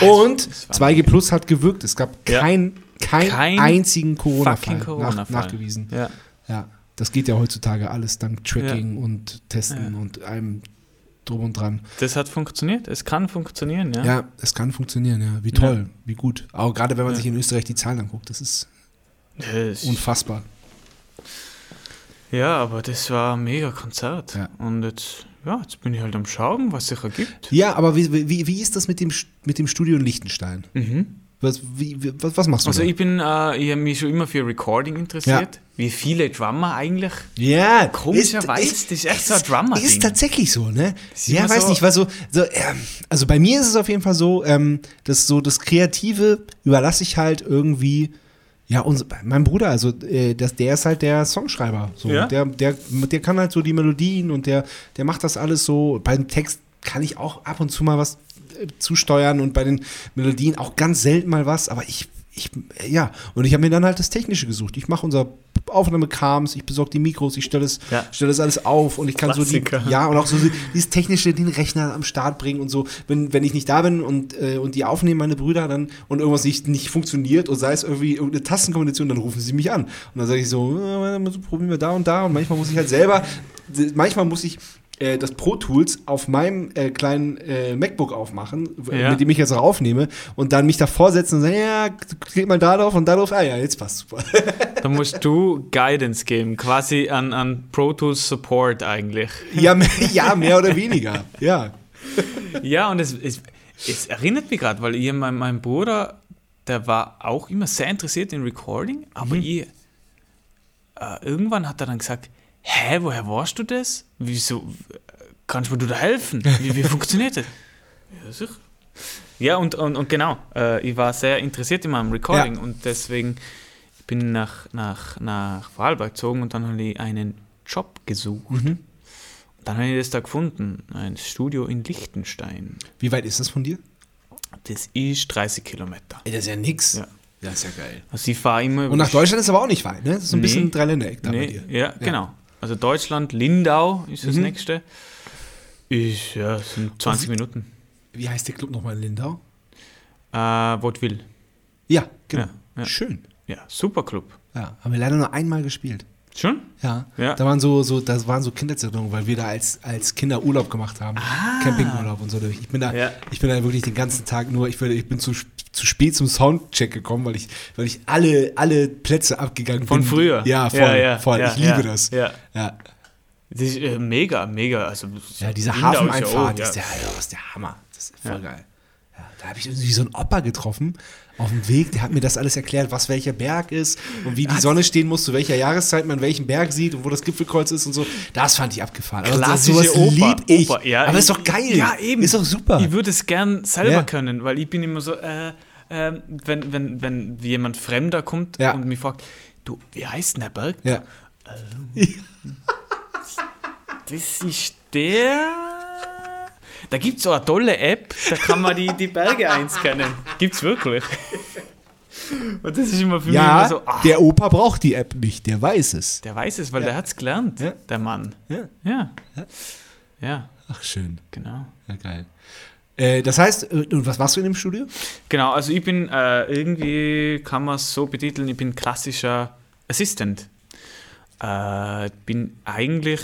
Also, Und es war 2G Plus hat gewirkt. Es gab Ja. kein, kein, einzigen Corona-Fall Fucking nach, nachgewiesen. Ja. Ja, das geht ja heutzutage alles dank Tracking und Testen und allem drum und dran. Das hat funktioniert. Es kann funktionieren, ja. Ja, es kann funktionieren, ja. Wie toll, wie gut. Auch gerade wenn man sich in Österreich die Zahlen anguckt, das ist Das- unfassbar. ja, aber das war ein mega Konzert. Ja. Und jetzt, ja, jetzt bin ich halt am Schauen, was sich ergibt. Ja, aber wie, wie, wie ist das mit dem, mit dem Studio in Liechtenstein? Mhm. Was, wie, was, was machst du Also da? ich bin, äh, ich habe mich schon immer für Recording interessiert. Wie viele Drummer eigentlich. Ja, Komischerweise, das ist echt so ein Drummer-Ding. Ist tatsächlich so, ne? Ist Ja, weiß so- nicht, weil so, so ähm, also bei mir ist es auf jeden Fall so, ähm, dass so das Kreative überlasse ich halt irgendwie, ja, uns, mein Bruder, also äh, das, der ist halt der Songschreiber. So. Ja? Der, der, der kann halt so die Melodien und der, der macht das alles so. Beim Text kann ich auch ab und zu mal was zusteuern und bei den Melodien auch ganz selten mal was, aber ich, ich, ja, und ich habe mir dann halt das Technische gesucht. Ich mache unser Aufnahmekrams, ich besorge die Mikros, ich stelle das, Ja. stell das alles auf und ich kann Klassiker. so die, ja, und auch so dieses Technische, den Rechner am Start bringen und so. Wenn, wenn ich nicht da bin und, äh, und die aufnehmen, meine Brüder, dann und irgendwas nicht, nicht funktioniert und sei es irgendwie irgendeine Tastenkombination, dann rufen sie mich an. Und dann sage ich so, äh, probieren wir da und da und manchmal muss ich halt selber, manchmal muss ich äh, das Pro Tools auf meinem äh, kleinen äh, MacBook aufmachen, Ja. mit dem ich jetzt auch aufnehme und dann mich davor setzen und sagen, ja, klick mal da drauf und da drauf, ah ja, jetzt passt super. Da musst du Guidance geben, quasi an, an Pro Tools Support eigentlich. ja, mehr, ja, mehr oder weniger, ja. Ja, und es, es, es erinnert mich gerade, weil ich, mein, mein Bruder, der war auch immer sehr interessiert in Recording, aber Mhm. ich, äh, irgendwann hat er dann gesagt, hä, woher warst du das? Wieso, kannst du mir da helfen? Wie, wie funktioniert das? Ja, sicher. Ja, und, und, und genau, äh, ich war sehr interessiert in meinem Recording Ja. und deswegen bin ich nach, nach, nach Vorarlberg gezogen und dann habe ich einen Job gesucht. Mhm. Dann habe ich das da gefunden, ein Studio in Liechtenstein. Wie weit ist das von dir? Das ist 30 Kilometer. Ey, das ist ja nix. Ja. Das ist ja geil. Also ich fahre immer... Und nach Deutschland ist aber auch nicht weit, ne? Das ist so ein Nee. bisschen Dreiländereck da bei nee, dir. ja, genau. Also Deutschland, Lindau ist das Mhm. nächste. Ist, ja, es sind 20 Minuten. Wie heißt der Club nochmal in Lindau? Äh, Vaudeville. Ja, genau. Ja, ja. Schön. Ja, super Club. Ja, haben wir leider nur einmal gespielt. Schon? Ja. Ja. Da waren so, so, das waren so Kinderzerstörungen, weil wir da als, als Kinder Urlaub gemacht haben. Campingurlaub und so. Ich bin da, Ah. Ja. ich bin da wirklich den ganzen Tag nur, ich bin, ich bin zu, zu spät zum Soundcheck gekommen, weil ich, weil ich alle, alle Plätze abgegangen Von bin. früher. Ja, voll, Ja, ja, voll. ja, ich liebe das. ja. ist äh, mega, mega. Also, Ja, diese Lindau ist ja Hafeneinfahrt ist, der, das ist der Hammer. Das ist voll geil. Da habe ich irgendwie so einen Opa getroffen auf dem Weg, der hat mir das alles erklärt, was welcher Berg ist und wie die Sonne stehen muss, zu welcher Jahreszeit man welchen Berg sieht und wo das Gipfelkreuz ist und so. Das fand ich abgefahren. Aber das, Klassische sowas lieb ich. Oper, ja, Aber ist doch geil. Ja, eben. Ist doch super. Ich würde es gern selber können, weil ich bin immer so, äh, äh, wenn, wenn, wenn jemand Fremder kommt Ja. und mich fragt, du, wie heißt denn der Berg? ja. Das ist der. Da gibt es so eine tolle App, da kann man die, die Berge einscannen. Gibt's wirklich. Und das ist immer für mich ja, immer so, ach, der Opa braucht die App nicht, der weiß es. der weiß es, weil der hat's gelernt, Ja. der Mann. Ja. Ja. Ja, Ach, schön. genau. Ja, geil. Äh, das heißt, äh, und was machst du in dem Studio? Genau, also ich bin äh, irgendwie, kann man es so betiteln, ich bin klassischer Assistant. Äh, bin eigentlich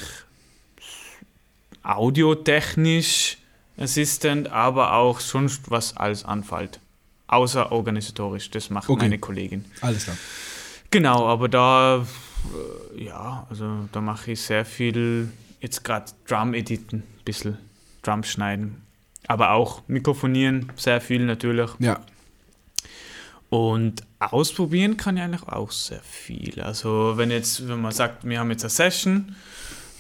audiotechnisch Assistant, aber auch sonst was alles anfällt. Außer organisatorisch, das macht Okay. meine Kollegin. Alles klar. Genau, aber da, äh, ja, also da mache ich sehr viel, jetzt gerade Drum-Editen, ein bisschen Drums schneiden. Aber auch Mikrofonieren, sehr viel natürlich. Ja. Und ausprobieren kann ich eigentlich auch sehr viel. Also wenn jetzt, wenn man sagt, wir haben jetzt eine Session,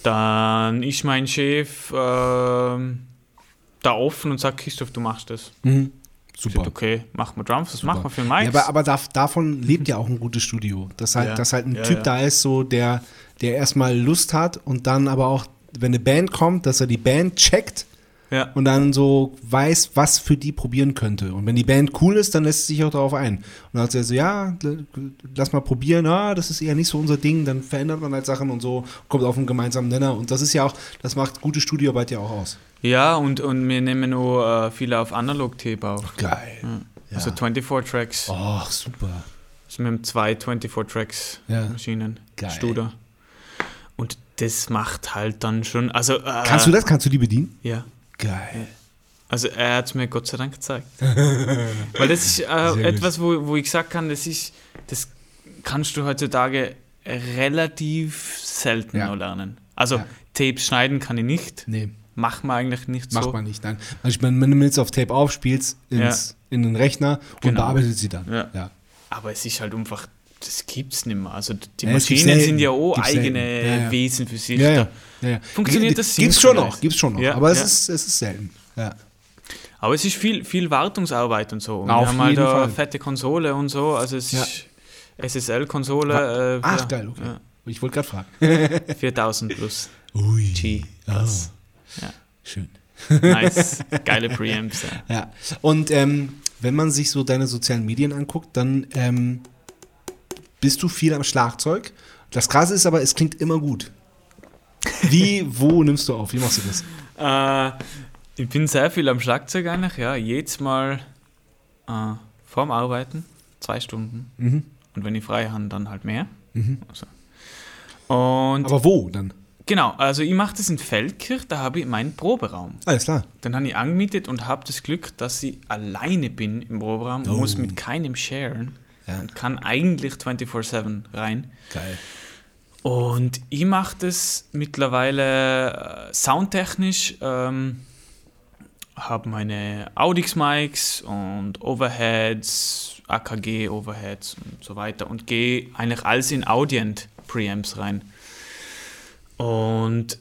dann ist mein Chef ähm, da offen und sagt, Christoph, du machst das. Mhm. Super. sag, okay, machen wir Drums, was machen wir für Ja, Mics? aber, aber da, davon lebt ja auch ein gutes Studio. Dass halt, Ja. dass halt ein Ja, Typ ja. da ist, so der, der erstmal Lust hat und dann aber auch, wenn eine Band kommt, dass er die Band checkt ja. und dann so weiß, was für die probieren könnte. Und wenn die Band cool ist, dann lässt es sich auch darauf ein. Und dann hat er so, ja, l- lass mal probieren, ah, das ist eher nicht so unser Ding, dann verändert man halt Sachen und so, kommt auf einen gemeinsamen Nenner. Und das ist ja auch, das macht gute Studioarbeit ja auch aus. Ja, und, und wir nehmen nur äh, viele auf Analog-Tape auch. Geil. Ja. Also 24 Tracks. Oh, super. Also wir haben zwei 24 Tracks Ja. Maschinen. Geil. Studer. Und das macht halt dann schon. Also, äh, Kannst du das? Kannst du die bedienen? Ja. Geil. Also er hat es mir Gott sei Dank gezeigt. Weil das ist äh, etwas, wo, wo ich gesagt kann, das ist, das kannst du heutzutage relativ selten Ja. noch lernen. Also Ja. Tapes schneiden kann ich nicht. Nee. Macht man eigentlich nicht Macht so. man nicht. Nein. Also wenn du jetzt auf Tape aufspielst, ins, in den Rechner und Genau. bearbeitet sie dann. Ja. ja. Aber es ist halt einfach, das gibt's nicht mehr. Also die Ja, es Maschinen sind ja auch eigene. Ja, ja. Wesen für sich. Ja, ja. Funktioniert das Gibt's schon noch, gibt's schon noch. Aber es, ist, es ist selten. Ja. Aber es ist viel, viel Wartungsarbeit und so. Und Auf wir haben halt eine Fall. fette Konsole und so. Also es ist SSL-Konsole. Äh, Ach, geil, okay. Ich wollte gerade fragen. 4000 plus Ui. G. Oh, Ja. schön. Nice. Geile Preamps. Ja. Ja. Und ähm, wenn man sich so deine sozialen Medien anguckt, dann ähm, bist du viel am Schlagzeug. Das Krasse ist aber, es klingt immer gut. Wie, wo nimmst du auf? Wie machst du das? Äh, ich bin sehr viel am Schlagzeug eigentlich, ja. Jedes Mal äh, vorm Arbeiten, zwei Stunden. Mhm. Und wenn ich frei habe, dann halt mehr. Also. Und Aber wo dann? genau, also ich mache das in Feldkirch, da habe ich meinen Proberaum. Alles klar. Dann habe ich angemietet und habe das Glück, dass ich alleine bin im Proberaum, Oh. muss mit keinem sharen Ja. und kann eigentlich 24-7 rein. Geil. Und ich mache das mittlerweile äh, soundtechnisch, ähm, habe meine Audix-Mics und Overheads, AKG Overheads und so weiter und gehe eigentlich alles in Audient Preamps rein. Und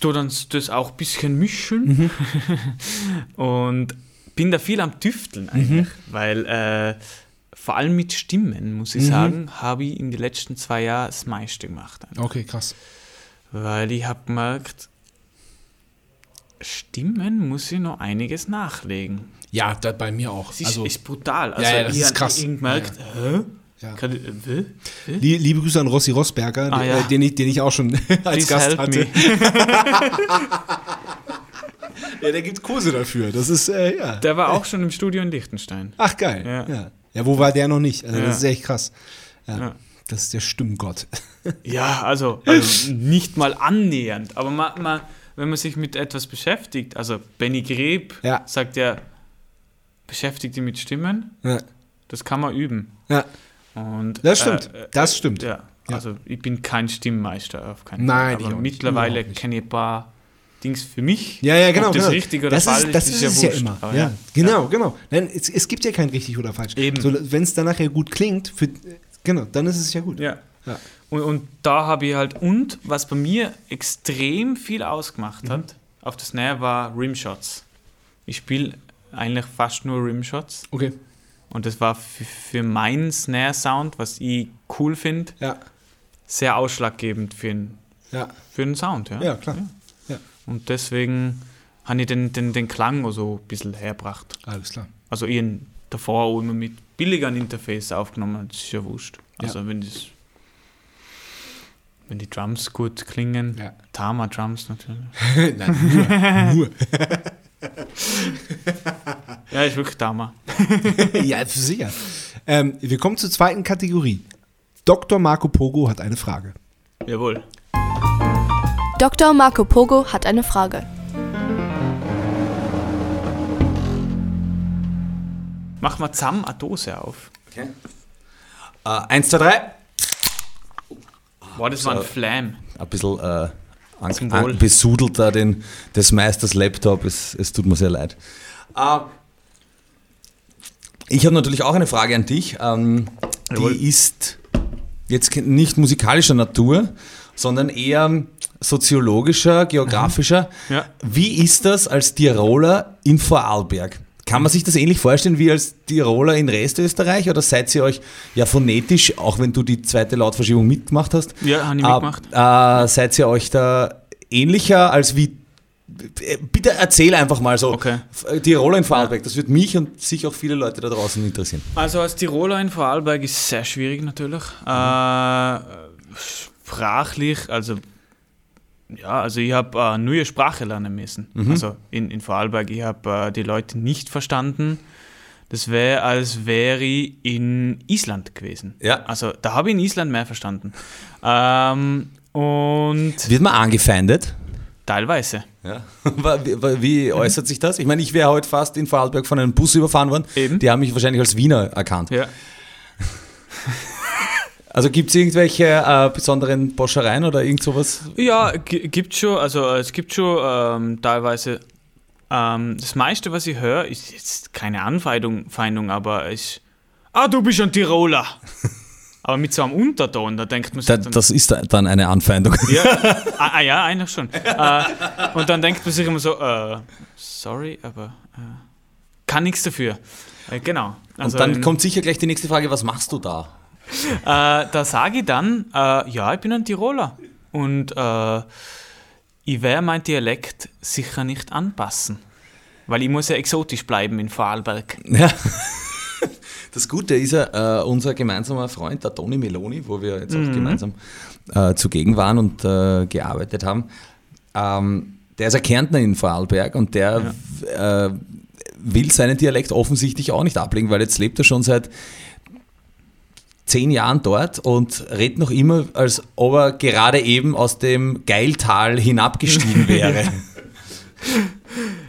tu dann das auch ein bisschen mischen. Und bin da viel am Tüfteln eigentlich, weil äh, vor allem mit Stimmen, muss ich sagen, habe ich in den letzten zwei Jahren das meiste gemacht. Okay, krass. Weil ich habe gemerkt, Stimmen muss ich noch einiges nachlegen. Ja, da, bei mir auch. Es ist, Also, ist brutal. Also ja, das ich ist krass. gemerkt, hä? Ja. Kann ich, äh, will? Lie- Liebe Grüße an Rossi Rossberger, Ah, den, ja. äh, den, ich, den ich auch schon als Please Gast hatte. Ja, der gibt Kurse dafür. Das ist, äh, ja. Der war auch schon im Studio in Liechtenstein. Ach, geil. Ja. Ja. wo war der noch nicht? Also, Ja. das ist echt krass. Ja. Ja. Das ist der Stimmgott. Ja, also, also nicht mal annähernd. Aber ma, ma, wenn man sich mit etwas beschäftigt, also Benny Greb sagt ja, beschäftigt dich mit Stimmen, das kann man üben. ja. Und, Das stimmt. äh, Das stimmt. Ja, also ich bin kein Stimmmeister auf keinen Nein, ich Fall. Aber mittlerweile kenne ich ein paar Dings für mich. Ja, ja, genau. Ob das genau. richtig oder das falsch ist, das ist, ist, ja es ja immer. Ja. ja. Genau, genau. Nein, es, es gibt ja kein richtig oder falsch. Eben. So, Wenn es dann nachher gut klingt, für, genau, dann ist es ja gut. Ja. Ja. Und, und da habe ich halt, und was bei mir extrem viel Mhm. ausgemacht hat, auf das Snare war Rimshots. Ich spiele eigentlich fast nur Rimshots. Okay. Und das war für, für meinen Snare-Sound, was ich cool finde, Ja, sehr ausschlaggebend für den, ja, für Sound. Ja, ja, klar. Ja. Und deswegen habe ich den, den, den Klang auch so ein bisschen hergebracht. Alles klar. Also ich davor auch immer mit billigeren Interface aufgenommen, das ist ja wurscht. Also wenn das wenn die Drums gut klingen, Ja. Tama Drums natürlich. Nein, nur, nur. Ja, ist wirklich Tama. ja, sicher. Ähm, wir kommen zur zweiten Kategorie. Dr. Marco Pogo hat eine Frage. Jawohl. Dr. Marco Pogo hat eine Frage. Mach mal zusammen eine Dose auf. Okay. Äh, eins, zwei, drei. Boah, das war ein Flam. Ein bisschen äh, an, an, besudelt da den, des Meisters Laptop. Es, es tut mir sehr leid. Äh, ich habe natürlich auch eine Frage an dich. Ähm, Jawohl. die ist jetzt nicht musikalischer Natur, sondern eher soziologischer, geografischer. Ja. Wie ist das als Tiroler in Vorarlberg? Kann man sich das ähnlich vorstellen wie als Tiroler in Restösterreich oder seid ihr euch ja phonetisch, auch wenn du die zweite Lautverschiebung mitgemacht hast, Ja, habe ich äh, mitgemacht. äh, seid ihr euch da ähnlicher als wie äh, Bitte erzähl einfach mal so. Okay. F- Tiroler in Vorarlberg, das wird mich und sich auch viele Leute da draußen interessieren. Also als Tiroler in Vorarlberg ist sehr schwierig natürlich. Äh, sprachlich, also ja, also ich habe äh, neue Sprache lernen müssen. Also in, in Vorarlberg, ich habe äh, die Leute nicht verstanden. Das wäre, als wäre ich in Island gewesen. Ja. Also da habe ich in Island mehr verstanden. Ähm, und Wird man angefeindet? teilweise. Ja. Wie, wie äußert sich das? Ich meine, ich wäre heute fast in Vorarlberg von einem Bus überfahren worden. Eben. Die haben mich wahrscheinlich als Wiener erkannt. Ja. Also gibt es irgendwelche äh, besonderen Boschereien oder irgend sowas? Ja, gi- gibt schon, also äh, es gibt schon ähm, teilweise. Ähm, das meiste, was ich höre, ist jetzt keine Anfeindung, Feindung, aber ist. Ah, du bist ein Tiroler! aber mit so einem Unterton, da denkt man sich Da, dann, das ist dann eine Anfeindung. ja, ah, ah, ja, eigentlich schon. äh, und dann denkt man sich immer so, äh, sorry, aber äh, kann nichts dafür. Äh, genau. Also und dann kommt sicher gleich die nächste Frage, was machst du da? Äh, da sage ich dann, äh, ja, ich bin ein Tiroler. Und äh, ich werde mein Dialekt sicher nicht anpassen. Weil ich muss ja exotisch bleiben in Vorarlberg. Ja. Das Gute ist ja, äh, unser gemeinsamer Freund, der Toni Meloni, wo wir jetzt auch gemeinsam äh, zugegen waren und äh, gearbeitet haben, ähm, der ist ein Kärntner in Vorarlberg und der äh, will seinen Dialekt offensichtlich auch nicht ablegen, weil jetzt lebt er schon seit zehn Jahren dort und redet noch immer, als ob er gerade eben aus dem Geiltal hinabgestiegen wäre.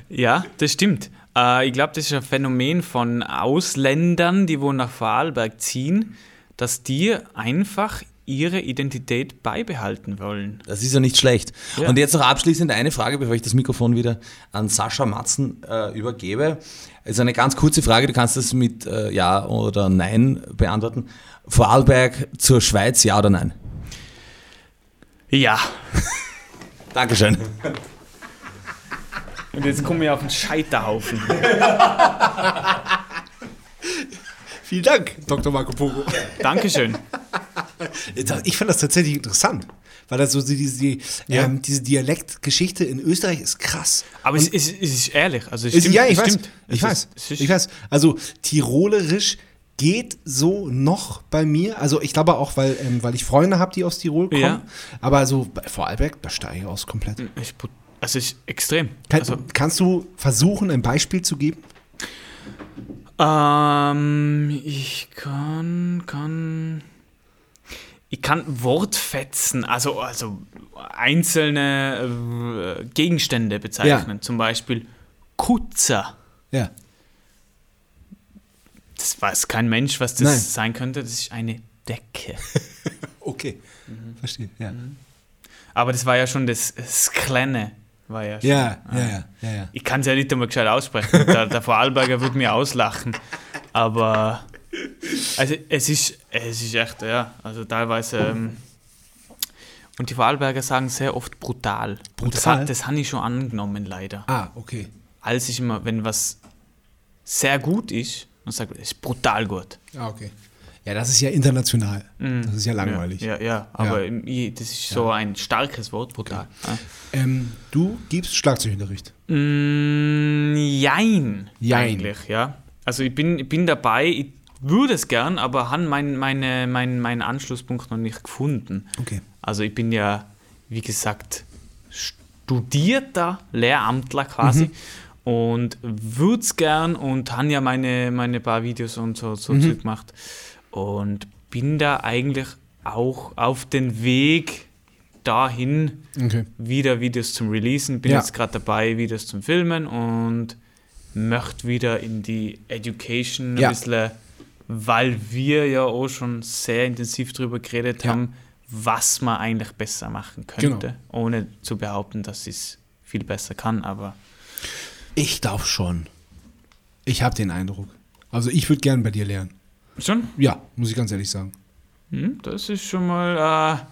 Ja, das stimmt. Äh, ich glaube, das ist ein Phänomen von Ausländern, die wo nach Vorarlberg ziehen, dass die einfach ihre Identität beibehalten wollen. Das ist ja nicht schlecht. Ja. Und jetzt noch abschließend eine Frage, bevor ich das Mikrofon wieder an Sascha Matzen äh, übergebe. Es ist eine ganz kurze Frage, du kannst das mit äh, Ja oder Nein beantworten. Vorarlberg zur Schweiz, ja oder nein? Ja. Dankeschön. Und jetzt komme ich auf den Scheiterhaufen. Vielen Dank, Dr. Marco Polo. Dankeschön. Ich fand das tatsächlich interessant, weil das so diese, die, Ja. ähm, diese Dialektgeschichte in Österreich ist krass. Aber es, es, es ist ehrlich. Also es Ist, stimmt, ja, ich weiß. stimmt. Ich weiß. ist- ist- ich weiß. Also Tirolerisch geht so noch bei mir. Also ich glaube auch, weil, ähm, weil ich Freunde habe, die aus Tirol kommen. Ja. Aber so bei Vorarlberg, da steige ich aus komplett. ist brut- Also ist extrem. Kann, also, kannst du versuchen, ein Beispiel zu geben? ähm, ich kann, kann, ich kann Wortfetzen, also, also einzelne äh, Gegenstände bezeichnen. Zum Beispiel Kutzer. Ja. Das weiß kein Mensch, was das Nein. sein könnte. Das ist eine Decke. Okay. Mhm. Verstehe. Ja. Aber das war ja schon das, Kleine. War ja, schon, Ja, Ah. ja, ja, ja. Ich kann es ja nicht einmal gescheit aussprechen. Der, der Vorarlberger würde mir auslachen. Aber also es ist, es ist echt, ja, also teilweise. Ähm, und die Vorarlberger sagen sehr oft brutal. Und das, Brutal? hat- das habe ich schon angenommen, leider. Ah, okay. Als ich immer, wenn was sehr gut ist, ich, es ist brutal gut. Ah, okay. Ja, das ist ja international. Das ist ja langweilig. Mhm. Ja, ja, ja aber Ja. das ist so ein starkes Wort, brutal. Ja. Ähm, du gibst Schlagzeugunterricht. Mm, jein, Jein. eigentlich, ja. Also ich bin, ich bin dabei, ich würde es gern, aber habe mein, meine, mein, meinen Anschlusspunkt noch nicht gefunden. Okay. Also ich bin ja, wie gesagt, studierter Lehramtler quasi und würde es gern und habe ja meine, meine paar Videos und so, so Zeug gemacht und bin da eigentlich auch auf den Weg dahin, Okay. wieder Videos zum Releasen. Bin Ja. jetzt gerade dabei, Videos zum Filmen und möchte wieder in die Education Ja. ein bisschen, weil wir ja auch schon sehr intensiv darüber geredet Ja. haben, was man eigentlich besser machen könnte, ohne zu behaupten, dass ich es viel besser kann, aber Ich glaube schon. Ich habe den Eindruck. Also ich würde gern bei dir lernen. schon, Ja, muss ich ganz ehrlich sagen. hm, das ist schon mal äh,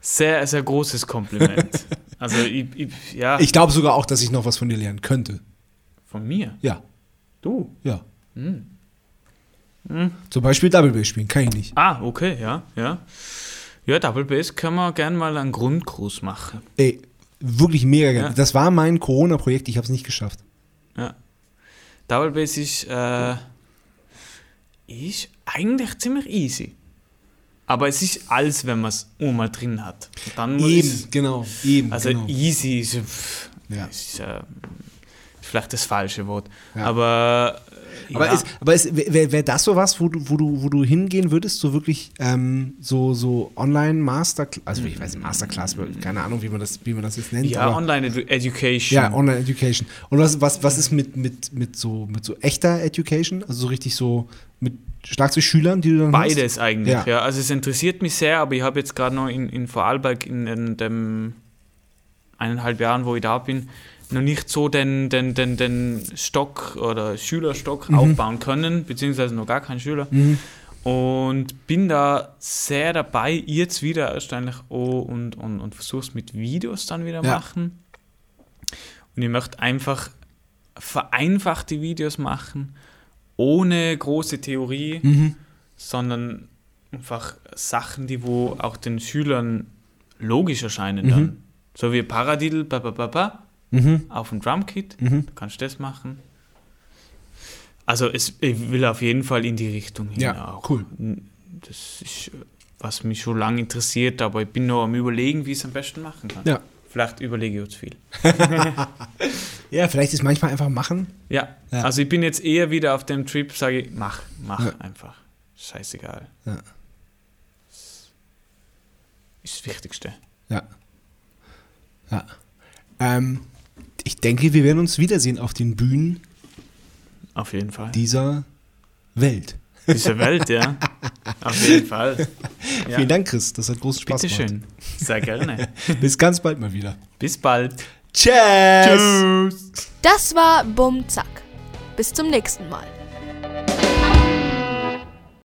sehr, sehr großes Kompliment. also ich, ich, ja, Ich glaube sogar auch, dass ich noch was von dir lernen könnte. von mir, Ja, du. ja. Zum Beispiel Double Bass spielen, kann ich nicht. Ah, okay, ja, ja. Ja, Double Bass können wir gerne mal einen Grundkurs machen. Ey, wirklich mega gerne. Ja. Das war mein Corona-Projekt, ich habe es nicht geschafft. Ja. Double Bass ist, äh, ist eigentlich ziemlich easy. Aber es ist alles, wenn man es einmal drin hat. Dann Eben, es- genau. Eben, Also genau. easy ist, pff, Ja. ist, äh, vielleicht das falsche Wort. Ja. Aber, Aber, ja. ist, aber ist, wäre wär das sowas, wo du, wo, du, wo du hingehen würdest, so wirklich ähm, so, so Online-Masterclass, also ich weiß nicht, Masterclass, keine Ahnung, wie man das, wie man das jetzt nennt. ja, Online-Education. ja, Online-Education. Und was, was, was ist mit, mit, mit, so, mit so echter Education? Also so richtig so mit Schlagzeugschülern, die du dann hast? Beides eigentlich, Ja. ja. Also es interessiert mich sehr, aber ich habe jetzt gerade noch in, in Vorarlberg in, in dem eineinhalb Jahren, wo ich da bin, noch nicht so den, den, den, den Stock oder Schülerstock aufbauen können, beziehungsweise noch gar kein Schüler. Und bin da sehr dabei, jetzt wieder erst eigentlich und, und, und versuche es mit Videos dann wieder Ja. machen. Und ich möchte einfach vereinfachte Videos machen, ohne große Theorie Mhm. sondern einfach Sachen, die wo auch den Schülern logisch erscheinen Mhm. dann. So wie Paradiddle, ba, ba, ba, ba, auf dem Drumkit. Du kannst das machen. Also es, ich will auf jeden Fall in die Richtung hin Ja, auch. cool. Das ist, was mich schon lange interessiert, aber ich bin noch am überlegen, wie ich es am besten machen kann. Ja. Vielleicht überlege ich zu viel. Ja, vielleicht ist manchmal einfach machen. Ja, Ja. also ich bin jetzt eher wieder auf dem Trip, sage ich, mach, mach Ja. einfach. Scheißegal. Ja. Ist das Wichtigste. Ja. Ja. Ähm, ich denke, wir werden uns wiedersehen auf den Bühnen Auf jeden Fall. dieser Welt. Diese Welt, ja. Auf jeden Fall. Ja. Vielen Dank, Chris. Das hat großen Spaß Bitteschön. Sehr gerne. gemacht. Bis ganz bald mal wieder. Bis bald. Tschüss. Das war Bum Zack. Bis zum nächsten Mal.